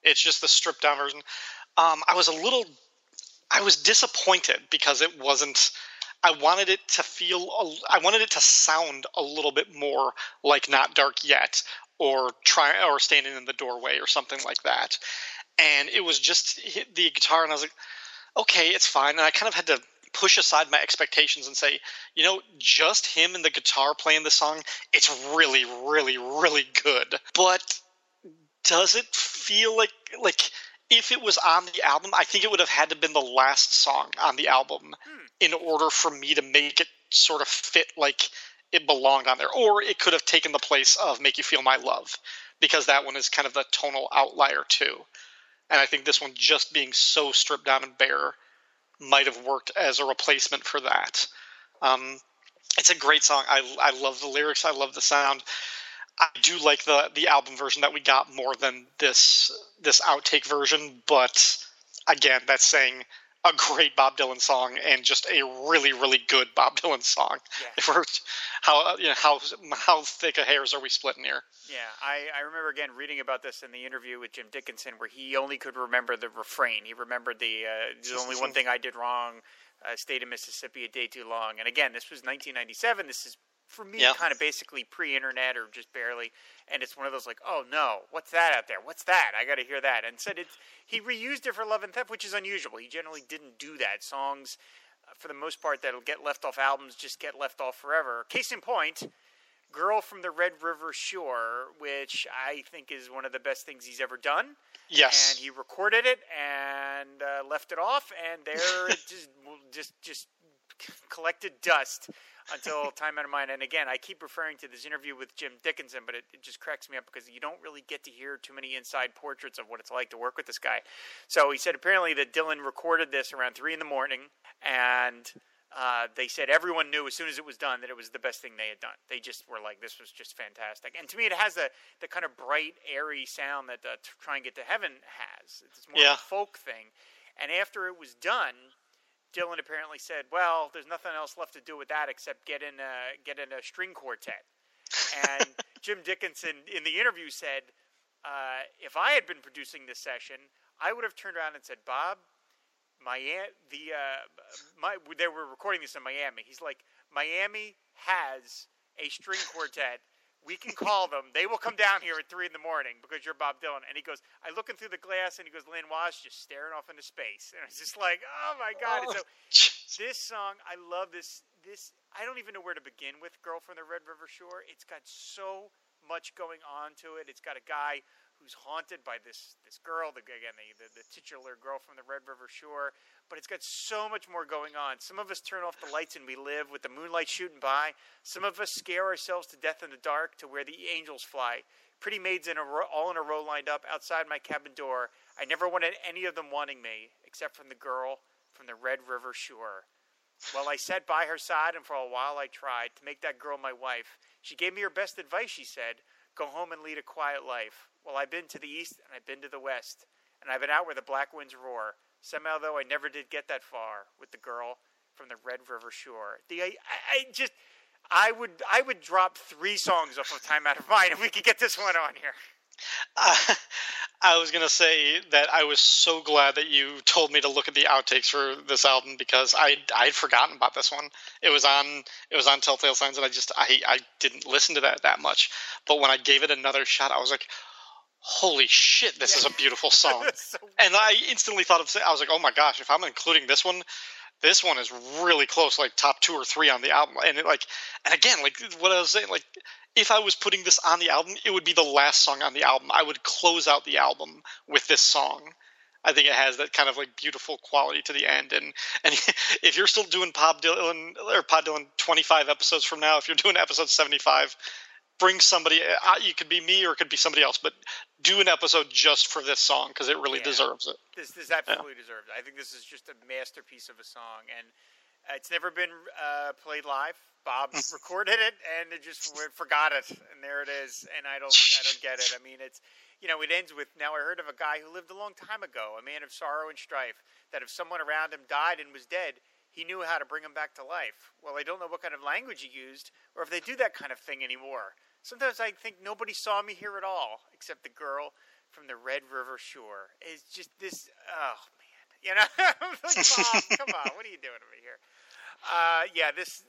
it's just the stripped down version. Um, I was a little, I was disappointed because it wasn't. I wanted it to feel, I wanted it to sound a little bit more like "Not Dark Yet" or try or "Standing in the Doorway" or something like that. And it was just the guitar, and I was like, okay, it's fine. And I kind of had to push aside my expectations and say, you know, just him and the guitar playing the song, it's really, really, really good. But does it feel like like if it was on the album, I think it would have had to been the last song on the album hmm. in order for me to make it sort of fit like it belonged on there. Or it could have taken the place of Make You Feel My Love, because that one is kind of the tonal outlier too. And I think this one just being so stripped down and bare might have worked as a replacement for that. Um, It's a great song. I I love the lyrics. I love the sound. I do like the the album version that we got more than this this outtake version, but again, that's saying a great Bob Dylan song and just a really really good Bob Dylan song. Yeah. If we're how you know how how thick of hairs are we splitting here? Yeah, I, I remember again reading about this in the interview with Jim Dickinson, where he only could remember the refrain. He remembered the uh, there's only one thing I did wrong. Uh, state of Mississippi a day too long. And again, this was 1997. This is for me Yeah. kind of basically pre-internet or just barely. And it's one of those like, oh no, what's that out there? What's that? I got to hear that. And said it's he reused it for Love and Theft, which is unusual. He generally didn't do that. Songs, uh, for the most part, that'll get left off albums just get left off forever. Case in point. Girl from the Red River Shore, which I think is one of the best things he's ever done. Yes. And he recorded it and uh, left it off, and there it just just just collected dust until time out of mind. And again, I keep referring to this interview with Jim Dickinson, but it, it just cracks me up because you don't really get to hear too many inside portraits of what it's like to work with this guy. So he said apparently that Dylan recorded this around three in the morning, and uh, they said everyone knew as soon as it was done that it was the best thing they had done. They just were like, "This was just fantastic." And to me, it has the the kind of bright, airy sound that uh, "Try and Get to Heaven" has. It's more Yeah. of a folk thing. And after it was done, Dylan apparently said, "Well, there's nothing else left to do with that except get in a get in a string quartet." And Jim Dickinson in the interview said, uh, "If I had been producing this session, I would have turned around and said, Bob, Miami, the uh, my they were recording this in Miami. He's like, Miami has a string quartet." We can call them. They will come down here at three in the morning because you're Bob Dylan. And he goes, I look in through the glass, and he goes, Lanois just staring off into space. And it's just like, oh my god! And so oh, this song, I love this. This I don't even know where to begin with. Girl from the Red River Shore. It's got so much going on to it. It's got a guy who's haunted by this this girl, the again the, the the titular girl from the Red River Shore. But it's got so much more going on. Some of us turn off the lights and we live with the moonlight shooting by. Some of us scare ourselves to death in the dark to where the angels fly. Pretty maids in a all in a row lined up outside my cabin door. I never wanted any of them wanting me, except from the girl from the Red River Shore. Well, I sat by her side, and for a while I tried to make that girl my wife. She gave me her best advice, she said go home and lead a quiet life. Well, I've been to the east, and I've been to the west, and I've been out where the black winds roar. Somehow, though, I never did get that far with the girl from the Red River Shore. The I, I just. I would I would drop three songs off of Time Out of Mind if we could get this one on here. Uh, I was gonna say that I was so glad that you told me to look at the outtakes for this album because I I'd forgotten about this one. It was on it was on Telltale Signs, and I just I I didn't listen to that that much. But when I gave it another shot, I was like, "Holy shit, this is a beautiful song!" So- and I instantly thought of I was like, "Oh my gosh, if I'm including this one." This one is really close, like top two or three on the album, and it, like, and again, like what I was saying, like if I was putting this on the album, it would be the last song on the album. I would close out the album with this song. I think it has that kind of like beautiful quality to the end. And and if you're still doing Bob Dylan or Pod Dylan 25 episodes from now, if you're doing episode 75, bring somebody. Uh, you could be me or it could be somebody else, but do an episode just for this song because it really Yeah. deserves it. This this absolutely deserves it. I think this is just a masterpiece of a song, and uh, it's never been uh, played live. Bob recorded it and it just forgot it, and there it is. And I don't I don't get it. I mean, it's you know it ends with now I heard of a guy who lived a long time ago, a man of sorrow and strife, that if someone around him died and was dead. He knew how to bring him back to life. Well, I don't know what kind of language he used, or if they do that kind of thing anymore. Sometimes I think nobody saw me here at all, except the girl from the Red River Shore. It's just this. Oh man, you know, like, come on, what are you doing over here? Uh, yeah, this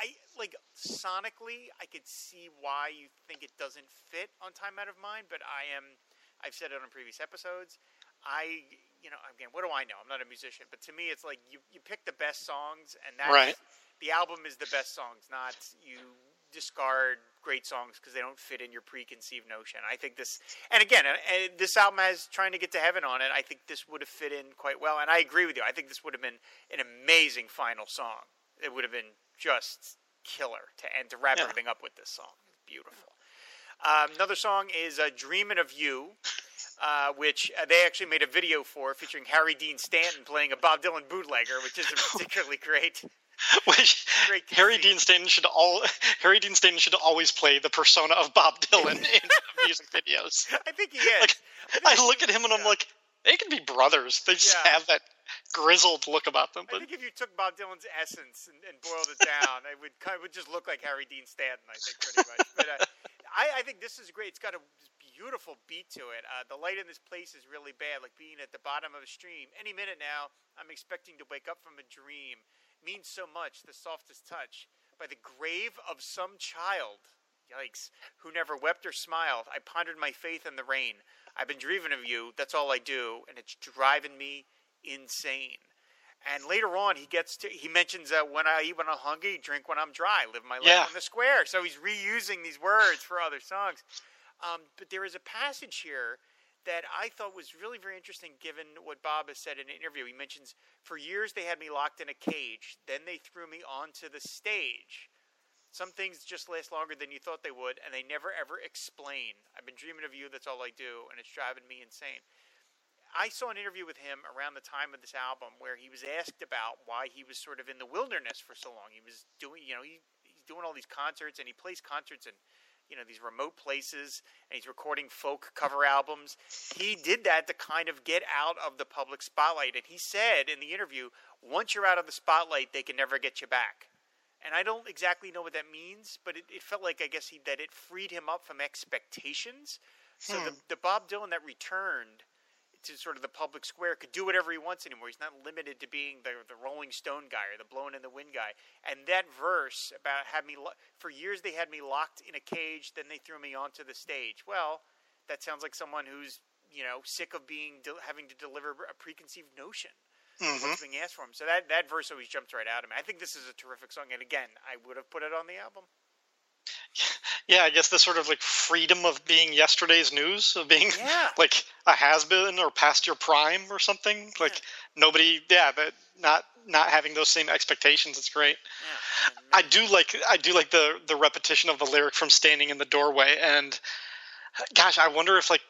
I like sonically. I could see why you think it doesn't fit on Time Out of Mind, but I am. I've said it on previous episodes. I, you know, again, what do I know? I'm not a musician, but to me, it's like you you pick the best songs, and that's Right. the album is the best songs, not you discard great songs because they don't fit in your preconceived notion. I think this, and again, uh, uh, this album has "Trying to Get to Heaven" on it. I think this would have fit in quite well, and I agree with you. I think this would have been an amazing final song. It would have been just killer to and to wrap Yeah. everything up with this song. It's beautiful. Um, another song is uh, "Dreamin' of You." Uh, which uh, they actually made a video for, featuring Harry Dean Stanton playing a Bob Dylan bootlegger, which isn't particularly great. Which Harry. Dean Stanton should all Harry Dean Stanton should always play the persona of Bob Dylan in music videos. I think he is. Like, think I look at him and I'm like, they can be brothers. They just Yeah. have that grizzled look about them. I think if you took Bob Dylan's essence and, and boiled it down, it would kind of would just look like Harry Dean Stanton. I think pretty much. But uh, I, I think this is great. It's got a beautiful beat to it. Uh, the light in this place is really bad, like being at the bottom of a stream. Any minute now, I'm expecting to wake up from a dream. Means so much. The softest touch by the grave of some child. Yikes! Who never wept or smiled. I pondered my faith in the rain. I've been dreaming of you. That's all I do, and it's driving me insane. And later on, he gets to he mentions that when I eat when I'm hungry, drink when I'm dry, live my life Yeah. in the square. So he's reusing these words for other songs. Um, but there is a passage here that I thought was really very interesting, given what Bob has said in an interview. He mentions for years they had me locked in a cage, then they threw me onto the stage. Some things just last longer than you thought they would, and they never ever explain. I've been dreaming of you. That's all I do, and it's driving me insane. I saw an interview with him around the time of this album where he was asked about why he was sort of in the wilderness for so long. He was doing, you know, he, he's doing all these concerts and he plays concerts in, you know, these remote places and he's recording folk cover albums. He did that to kind of get out of the public spotlight. And he said in the interview, once you're out of the spotlight, they can never get you back. And I don't exactly know what that means, but it, it felt like I guess he that it freed him up from expectations. So the, hmm. the Bob Dylan that returned to sort of the public square could do whatever he wants anymore. He's not limited to being the the Rolling Stone guy or the Blowing in the Wind guy. And that verse about had me lo- for years they had me locked in a cage, then they threw me onto the stage. Well, that sounds like someone who's you know sick of being de- having to deliver a preconceived notion. What's mm-hmm. being asked for him? So that that verse always jumps right out at me. I think this is a terrific song, and again, I would have put it on the album. Yeah, I guess the sort of like freedom of being yesterday's news, of being Yeah. like a has been or past your prime or something. Like nobody, yeah, but not not having those same expectations. It's great. Yeah. I do like I do like the the repetition of the lyric from standing in the doorway and gosh, I wonder if like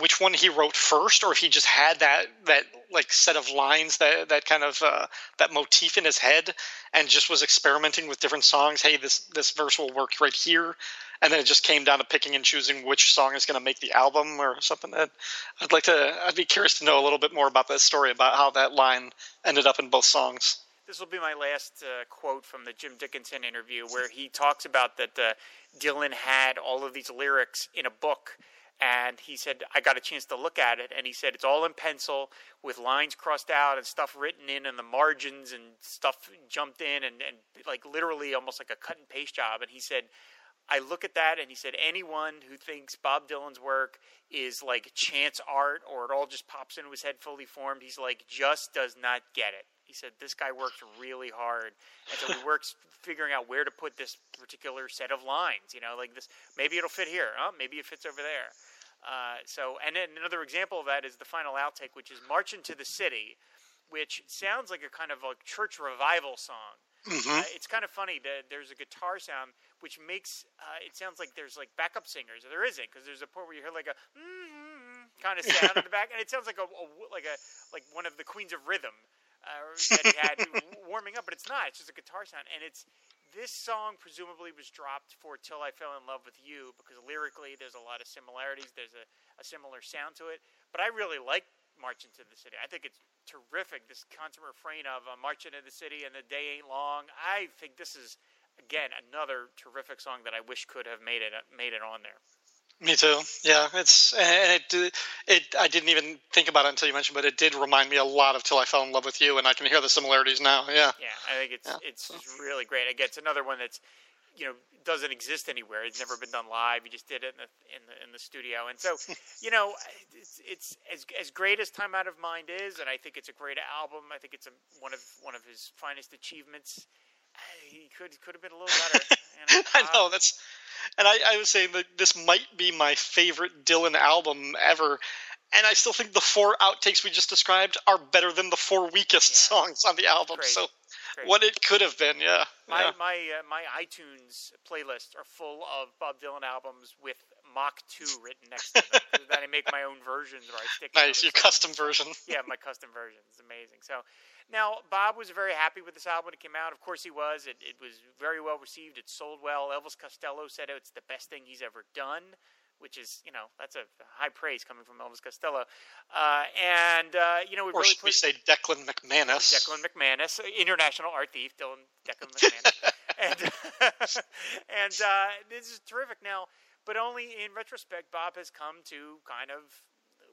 which one he wrote first or if he just had that that like set of lines that that kind of uh, that motif in his head and just was experimenting with different songs. Hey, this this verse will work right here. And then it just came down to picking and choosing which song is going to make the album or something. That I'd like to. I'd be curious to know a little bit more about that story about how that line ended up in both songs. This will be my last uh, quote from the Jim Dickinson interview, where he talks about that uh, Dylan had all of these lyrics in a book, and he said, "I got a chance to look at it," and he said it's all in pencil with lines crossed out and stuff written in in the margins and stuff jumped in and, and like literally almost like a cut and paste job. And he said. I look at that and he said, anyone who thinks Bob Dylan's work is like chance art or it all just pops into his head fully formed, he's like, just does not get it. He said, this guy works really hard. And so he works figuring out where to put this particular set of lines. You know, like this, maybe it'll fit here. Oh, maybe it fits over there. Uh, so, and then another example of that is the final outtake, which is March into the City, which sounds like a kind of a church revival song. Uh, it's kind of funny that there's a guitar sound which makes uh, it sounds like there's like backup singers. Or there isn't because there's a part where you hear like a mm kind of sound in the back, and it sounds like a, a like a like one of the Queens of Rhythm uh, that he had warming up, but it's not. It's just a guitar sound, and it's this song presumably was dropped for "Till I Fell in Love with You" because lyrically there's a lot of similarities. There's a, a similar sound to it, but I really like "March into the City." I think it's terrific. This constant refrain of uh, "March into the City" and the day ain't long. I think this is again another terrific song that I wish could have made it made it on there. Me too. Yeah, it's and it it. I didn't even think about it until you mentioned, but it did remind me a lot of "Till I Fell in Love with You," and I can hear the similarities now. Yeah, Yeah, I think it's Yeah. it's just really great. Again, it's another one that's you know doesn't exist anywhere. It's never been done live. You just did it in the in the in the studio, and so you know it's it's as as great as Time Out of Mind is, and I think it's a great album. I think it's a, one of one of his finest achievements. He could could have been a little better. you know. I know that's. And I, I was saying that this might be my favorite Dylan album ever, and I still think the four outtakes we just described are better than the four weakest Yeah. songs on the album. Crazy. So, Crazy. what it could have been, yeah. My yeah. my uh, my iTunes playlists are full of Bob Dylan albums with Mach 2 written next to them. so then I make my own versions or I stick. Nice, your another custom version. yeah, my custom version. It's amazing. So now Bob was very happy with this album when it came out. Of course he was. It, it was very well received. It sold well. Elvis Costello said it's the best thing he's ever done. Which is, you know, that's a high praise coming from Elvis Costello, uh, and uh, you know, we Or really should we say Declan McManus? Declan McManus, international art thief, Dylan Declan McManus, and and uh, this is terrific. Now, but only in retrospect, Bob has come to kind of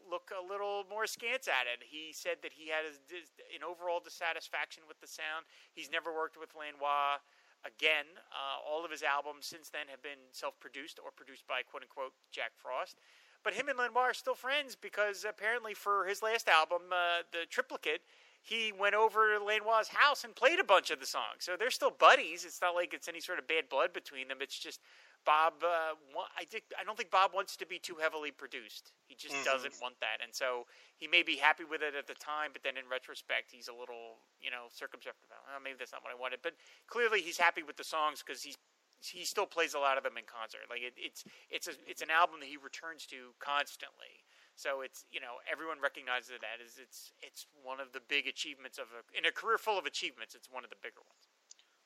look a little more askance at it. He said that he had an overall dissatisfaction with the sound. He's never worked with Lanois again. Uh, all of his albums since then have been self-produced or produced by quote unquote Jack Frost. But him and Lanois are still friends because apparently for his last album, uh, the Triplicate, he went over to Lanois' house and played a bunch of the songs. So they're still buddies. It's not like it's any sort of bad blood between them. It's just Bob. Uh, I think I don't think Bob wants to be too heavily produced. He just Mhm. doesn't want that, and so he may be happy with it at the time, but then in retrospect, he's a little you know circumspect about. Oh, maybe that's not what I wanted. But clearly, he's happy with the songs because he's he still plays a lot of them in concert. Like it, it's it's a it's an album that he returns to constantly. So it's you know everyone recognizes it as it's it's one of the big achievements of a in a career full of achievements. It's one of the bigger ones.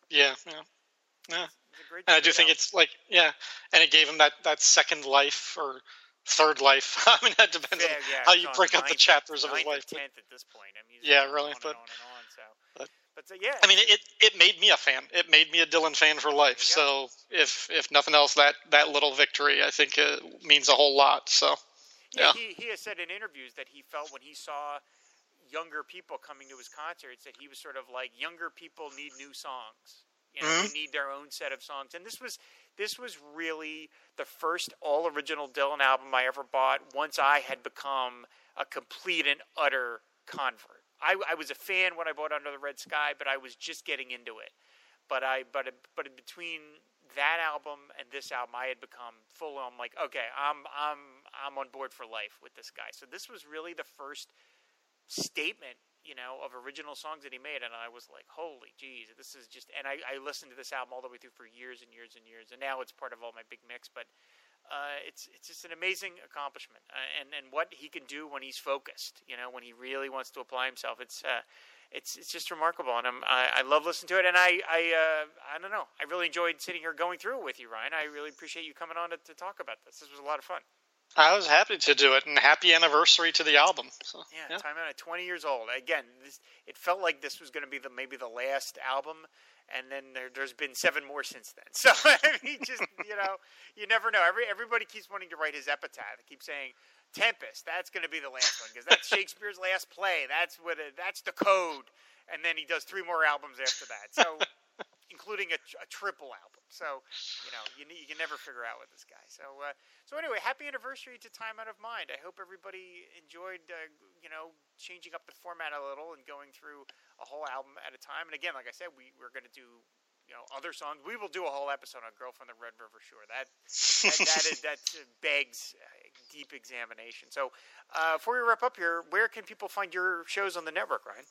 Yeah, yeah. Yeah. It's a great. And I do think album. it's like yeah, and it gave him that that second life or third life. I mean, that depends Yeah, on yeah, how you break up the chapters of his life. tenth at this point. I mean, Yeah, really, on but- on on. So, but- but so, yeah, I mean, it it made me a fan. It made me a Dylan fan for life. So if if nothing else, that that little victory I think uh, means a whole lot. So Yeah, Yeah. He, he has said in interviews that he felt when he saw younger people coming to his concerts that he was sort of like younger people need new songs. You know, Mhm. they need their own set of songs. And this was this was really the first all original Dylan album I ever bought once I had become a complete and utter convert. I, I was a fan when I bought Under the Red Sky, but I was just getting into it. But I but but between that album and this album, I had become full on like, okay, I'm I'm I'm on board for life with this guy. So this was really the first statement, you know, of original songs that he made, and I was like, holy jeez, this is just. And I, I listened to this album all the way through for years and years and years, and now it's part of all my big mix. But uh, it's it's just an amazing accomplishment, uh, and and what he can do when he's focused, you know, when he really wants to apply himself. It's uh, it's it's just remarkable, and I'm, I I love listening to it, and I I uh, I don't know, I really enjoyed sitting here going through it with you, Ryan. I really appreciate you coming on to, to talk about this. This was a lot of fun. I was happy to do it, and happy anniversary to the album. So Yeah, yeah. time out at 20 years old. Again, this, it felt like this was going to be the maybe the last album, and then there, there's been seven more since then. So I mean, just you know, you never know. Every everybody keeps wanting to write his epitaph. They keep saying Tempest. That's going to be the last one because that's Shakespeare's last play. That's what. It, that's the code. And then he does three more albums after that. So. Including a, a triple album, so you know you, you can never figure out with this guy. So, uh, so anyway, happy anniversary to Time Out of Mind. I hope everybody enjoyed, uh, you know, changing up the format a little and going through a whole album at a time. And again, like I said, we we're going to do, you know, other songs. We will do a whole episode on "Girl from the Red River" Shore." That that, that, is, that begs uh, deep examination. So, uh, before we wrap up here, where can people find your shows on the network, Ryan?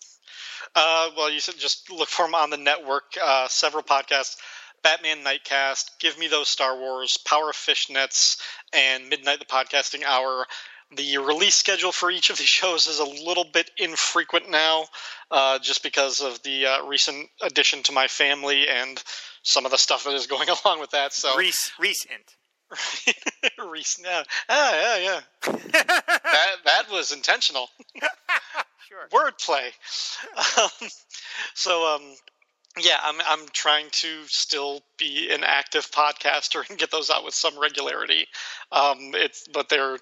Uh, well, you said just look for them on the network. Uh, several podcasts: Batman Nightcast, Give Me Those Star Wars, Power of Fishnets, and Midnight the Podcasting Hour. The release schedule for each of these shows is a little bit infrequent now, uh, just because of the uh, recent addition to my family and some of the stuff that is going along with that. So, Reese recent. recent, yeah, ah, yeah, yeah. that that was intentional. Sure. wordplay. Um, so, um, yeah, I'm I'm trying to still be an active podcaster and get those out with some regularity. Um, it's but they're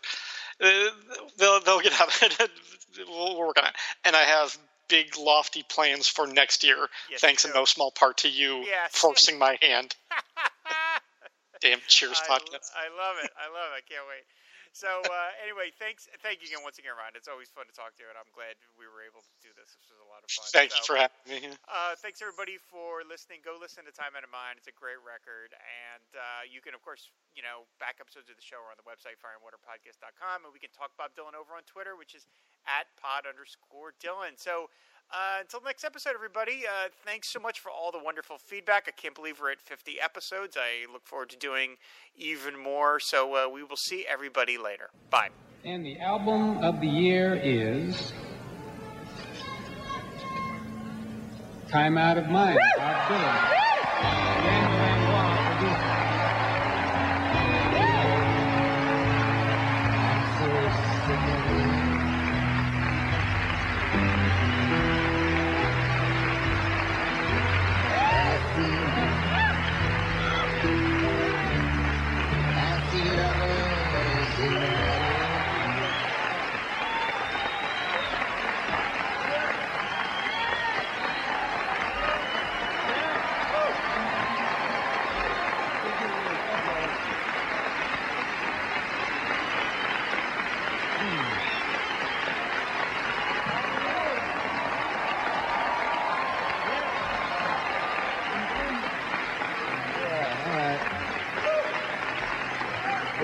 Uh, they'll they'll get out. we'll work on it, and I have big lofty plans for next year. Yes, thanks in no small part to you Yes. forcing my hand. Damn Cheers I, podcast. I love it. I love it. I can't wait. So uh, anyway, thanks. Thank you again once again, Ryan. It's always fun to talk to you, and I'm glad we were able to do this. This was a lot of fun. Thank So, you for having me. Uh, thanks everybody for listening. Go listen to Time Out of Mind. It's a great record, and uh, you can of course, you know, back episodes of the show are on the website fireandwaterpodcast.com, and we can talk Bob Dylan over on Twitter, which is at pod underscore Dylan. So. Uh, until next episode, everybody. Uh, thanks so much for all the wonderful feedback. I can't believe we're at 50 episodes. I look forward to doing even more. So uh, we will see everybody later. Bye. And the album of the year is Time Out of Mind.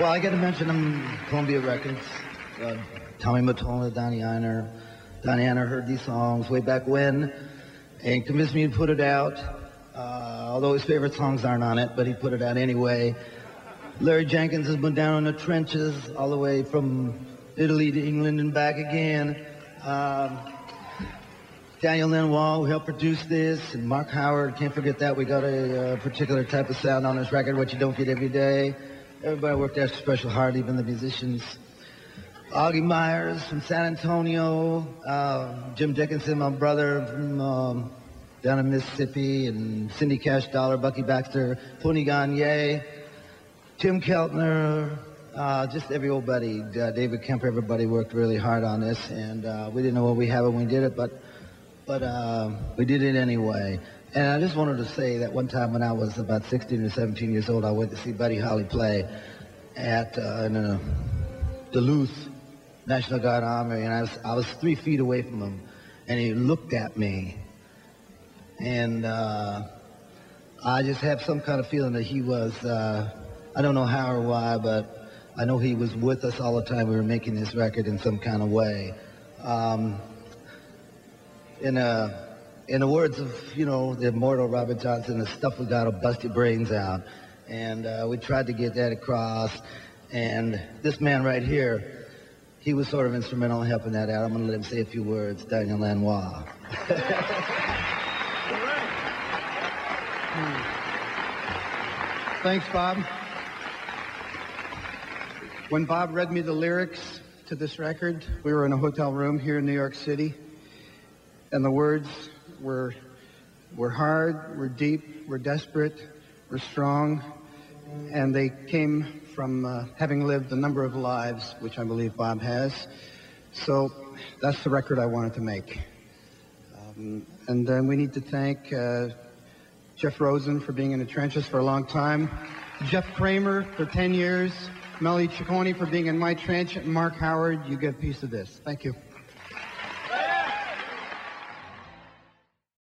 Well, I got to mention them Columbia Records. Uh, Tommy Mottola, Donny Ienner. Donny Ienner heard these songs way back when and convinced me to put it out. Uh, although his favorite songs aren't on it, but he put it out anyway. Larry Jenkins has been down in the trenches all the way from Italy to England and back again. Um, Daniel Lanois, who helped produce this, and Mark Howard. Can't forget that. We got a, uh particular type of sound on this record, which you don't get every day. Everybody worked extra special hard, even the musicians. Augie Meyers from San Antonio, uh, Jim Dickinson, my brother from um, down in Mississippi, and Cindy Cashdollar, Bucky Baxter, Tony Garnier, Jim Keltner, uh, just every uh, David Kemper, everybody worked really hard on this, and uh, we didn't know what we had when we did it, but but uh, we did it anyway. And I just wanted to say that one time when I was about 16 or 17 years old, I went to see Buddy Holly play at uh, in uh, Duluth National Guard Armory, and I was I was three feet away from him, and he looked at me, and uh, I just have some kind of feeling that he was uh, I don't know how or why, but I know he was with us all the time we were making this record in some kind of way. Um, in a in the words of you know the immortal Robert Johnson, the stuff we got to bust your brains out, and uh, we tried to get that across. And this man right here, he was sort of instrumental in helping that out. I'm going to let him say a few words. Daniel Lanois. Thanks, Bob. When Bob read me the lyrics to this record, we were in a hotel room here in New York City, and the words were, were hard, we're deep, we're desperate, we're strong, and they came from uh, having lived a number of lives, which I believe Bob has. So that's the record I wanted to make. Um, and then we need to thank uh, Jeff Rosen for being in the trenches for a long time, Jeff Kramer for 10 years, Melly Ciccone for being in my trench, and Mark Howard, you get a piece of this. Thank you.